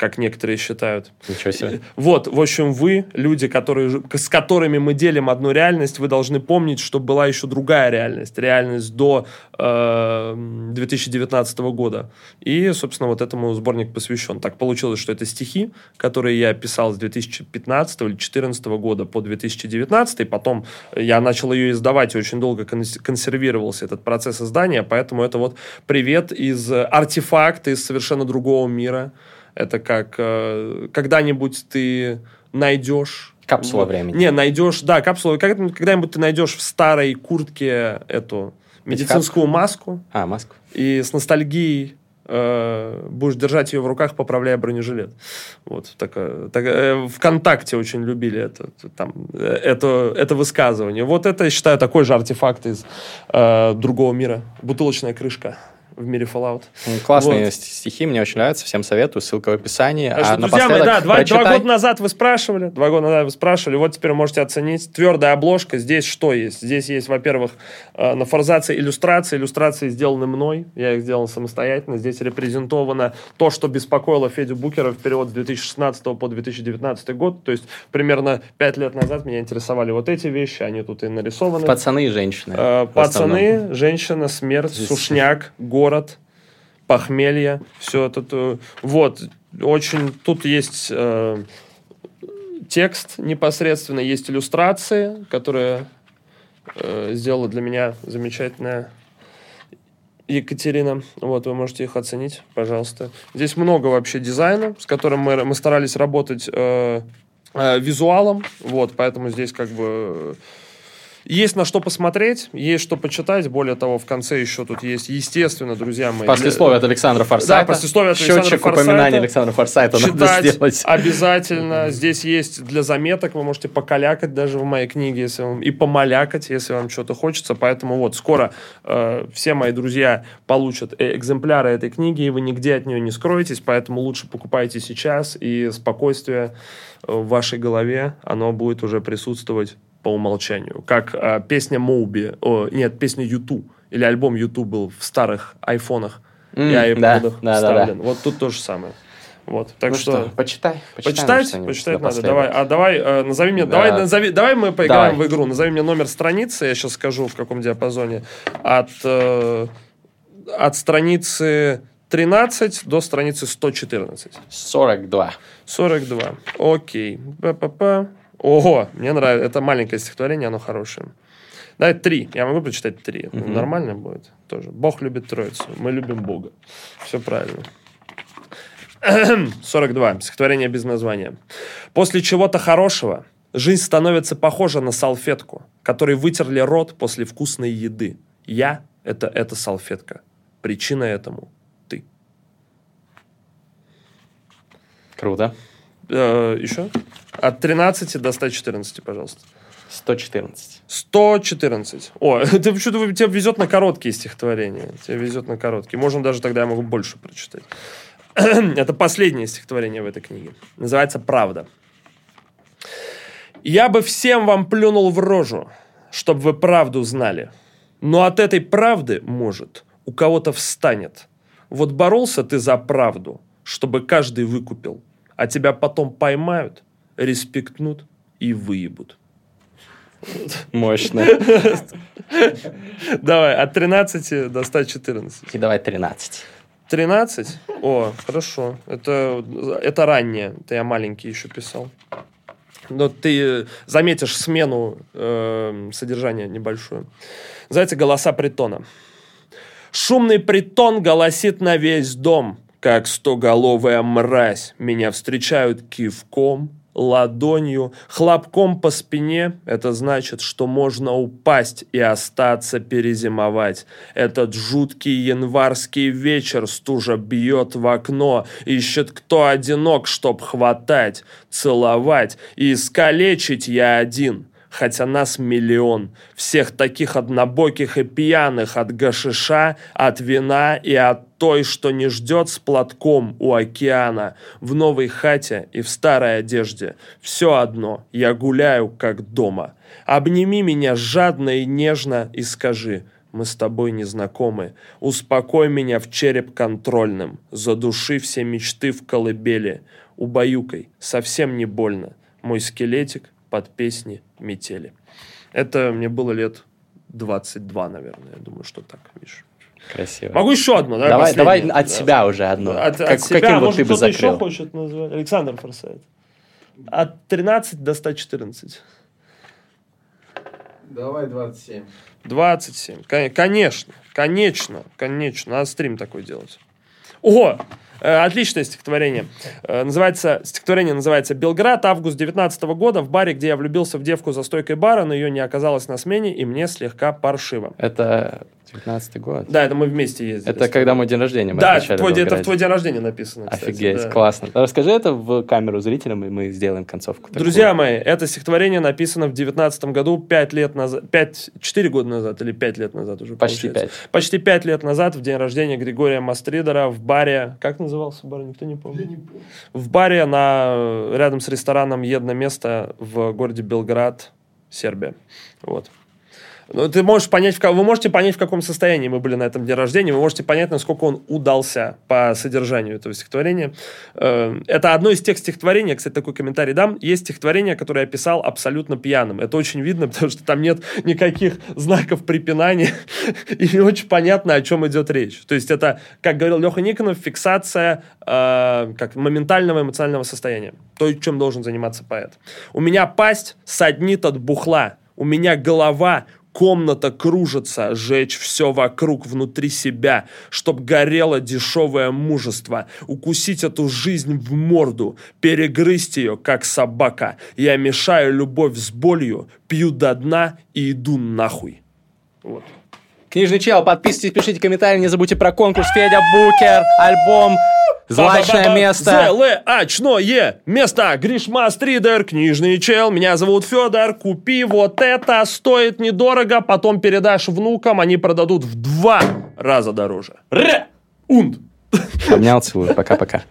как некоторые считают. Ничего себе. Вот, в общем, вы, люди, которые, с которыми мы делим одну реальность, вы должны помнить, что была еще другая реальность. Реальность до э, 2019 года. И, собственно, вот этому сборник посвящен. Так получилось, что это стихи, которые я писал с 2015 или 2014 года по 2019. Потом я начал ее издавать, и очень долго конс- консервировался этот процесс издания. Поэтому это вот привет из э, артефакта из совершенно другого мира. Это как э, когда-нибудь ты найдешь... Капсула времени. Не, найдешь... Да, капсула. Когда-нибудь ты найдешь в старой куртке эту медицинскую маску А, маску. и с ностальгией э, будешь держать ее в руках, поправляя бронежилет. Вот. Так, э, так, э, ВКонтакте очень любили это, там, э, это, это высказывание. Вот это, я считаю, такой же артефакт из э, другого мира. Бутылочная крышка в мире Fallout. Классные Вот. стихи, мне очень нравятся. Всем советую, ссылка в описании. Так что, а друзья мои, да, два, два прочитай. года назад вы спрашивали, два года назад вы спрашивали, вот теперь можете оценить. Твердая обложка, здесь что есть? Здесь есть, во-первых, э, на форзации иллюстрации. Иллюстрации сделаны мной, я их сделал самостоятельно. Здесь репрезентовано то, что беспокоило Федю Букера в период с 2016 по 2019 год. То есть примерно пять лет назад меня интересовали вот эти вещи, они тут и нарисованы. Пацаны и женщины. Э. Пацаны, женщина, смерть, Здесь- сушняк, город, похмелье, все тут. э, Вот, очень, тут есть э, текст непосредственно, есть иллюстрации, которые э, сделала для меня замечательная Екатерина. Вот, вы можете их оценить, пожалуйста. Здесь много вообще дизайна, с которым мы, мы старались работать э, э, визуалом, вот, поэтому здесь как бы... Есть на что посмотреть, есть что почитать. Более того, в конце еще тут есть, естественно, друзья мои. Послесловие от Александра Форсайта. Да, послесловие от Александра Счетчик Форсайта. упоминания Александра Форсайта надо читать сделать. обязательно. Здесь есть для заметок, вы можете покалякать даже в моей книге, если вам, и помалякать, если вам что-то хочется. Поэтому вот скоро э, все мои друзья получат э, экземпляры этой книги, и вы нигде от нее не скроетесь, поэтому лучше покупайте сейчас, и спокойствие э, в вашей голове, оно будет уже присутствовать по умолчанию. Как э, песня Моуби, о, нет, песня Юту, или альбом Юту был в старых айфонах и М, да, айподах да, да, да. вставлен. Вот тут то же самое. Вот. Так Ну что, что, почитай. почитай почитать, почитать надо. Давай, а давай э, назови мне, Да. давай, назови, давай мы поиграем Давай. в игру. Назови мне номер страницы, я сейчас скажу в каком диапазоне. От э, от страницы 13 до страницы 114. 42. 42. Окей. Па-па-па. Ого, мне нравится. Это маленькое стихотворение, оно хорошее. Давай три. Я могу прочитать три. Мгм. Нормально будет тоже. Бог любит Троицу. Мы любим Бога. Все правильно. 42. Стихотворение без названия. После чего-то хорошего жизнь становится похожа на салфетку, которой вытерли рот после вкусной еды. Я – это эта салфетка. Причина этому – ты. Круто. Э, еще? От 13 до 114, пожалуйста. 114. 114. О, ты почему-то тебе везет на короткие стихотворения. Тебе везет на короткие. Можно даже тогда я могу больше прочитать. Это последнее стихотворение в этой книге. Называется «Правда». «Я бы всем вам плюнул в рожу, чтобы вы правду знали. Но от этой правды, может, у кого-то встанет. Вот боролся ты за правду, чтобы каждый выкупил, а тебя потом поймают, респектнут и выебут». Мощно. Давай, от 13 до 114. И давай 13. 13? О, хорошо. Это, это раннее. Это я маленький еще писал. Но ты заметишь смену э, содержания небольшую. Называется «Голоса притона». Шумный притон голосит на весь дом, как стоголовая мразь. Меня встречают кивком, ладонью, хлопком по спине. Это значит, что можно упасть и остаться перезимовать. Этот жуткий январский вечер стужа бьет в окно, ищет кто одинок, чтоб хватать, целовать и искалечить я один. Хотя нас миллион, всех таких однобоких и пьяных от гашиша, от вина и от той, что не ждет с платком у океана, в новой хате и в старой одежде. Все одно, я гуляю, как дома. Обними меня жадно и нежно и скажи, мы с тобой не знакомы. Успокой меня в череп контрольным, задуши все мечты в колыбели. Убаюкай, совсем не больно. Мой скелетик под песни метели. Это мне было лет 22, наверное. Я думаю, что так, видишь. Красиво. Могу еще одну, да? Давай, давай от Да. себя уже одну. От, Как- от себя, каким вот может, ты бы кто-то еще закрыл? хочет назвать? Александр Форсайт. От 13 до 114. Давай 27. 27. Кон- Конечно, конечно, конечно. Надо стрим такой делать. Ого! Э, Отличное стихотворение. Э, Называется, стихотворение называется «Белград, август 19 года. В баре, где я влюбился в девку за стойкой бара, но ее не оказалось на смене, и мне слегка паршиво». Это 19 год. Да, это мы вместе ездили. Это когда мой день рождения. Мы Да, твой, это в твой день рождения написано, кстати, Офигеть, да. классно. Расскажи это в камеру зрителям, и мы сделаем концовку. такую. Друзья мои, это стихотворение написано в 19 году, 5 лет назад, 5, 4 года назад или 5 лет назад уже Почти получается. пять. Почти 5 лет назад, в день рождения Григория Мастридера в баре, как назывался бар, никто не помнит? Я не помню. В баре на, рядом с рестораном «Едно место» в городе Белград, Сербия. Вот. Ну, ты можешь понять, в, вы можете понять, в каком состоянии мы были на этом дне рождения, вы можете понять, насколько он удался по содержанию этого стихотворения. Э, Это одно из тех стихотворений, кстати, такой комментарий дам. Есть стихотворение, которое я писал абсолютно пьяным. Это очень видно, потому что там нет никаких знаков препинания, и не очень понятно, о чем идет речь. То есть это, как говорил Леха Никонов, фиксация э, как моментального эмоционального состояния. То, чем должен заниматься поэт. У меня пасть саднит от бухла, у меня голова Комната кружится, жечь все вокруг внутри себя, чтоб горело дешевое мужество, укусить эту жизнь в морду, перегрызть ее, как собака. Я мешаю любовь с болью, пью до дна и иду нахуй. Вот. Книжный чел, подписывайтесь, пишите комментарии, не забудьте про конкурс Федя Букер, альбом «Злачное место». Злачное место. Гришма Стридер, книжный чел. Меня зовут Федор. Купи вот это. Стоит недорого. Потом передашь внукам. Они продадут в два раза дороже. Ре! Унд. Обнял, целую, пока-пока.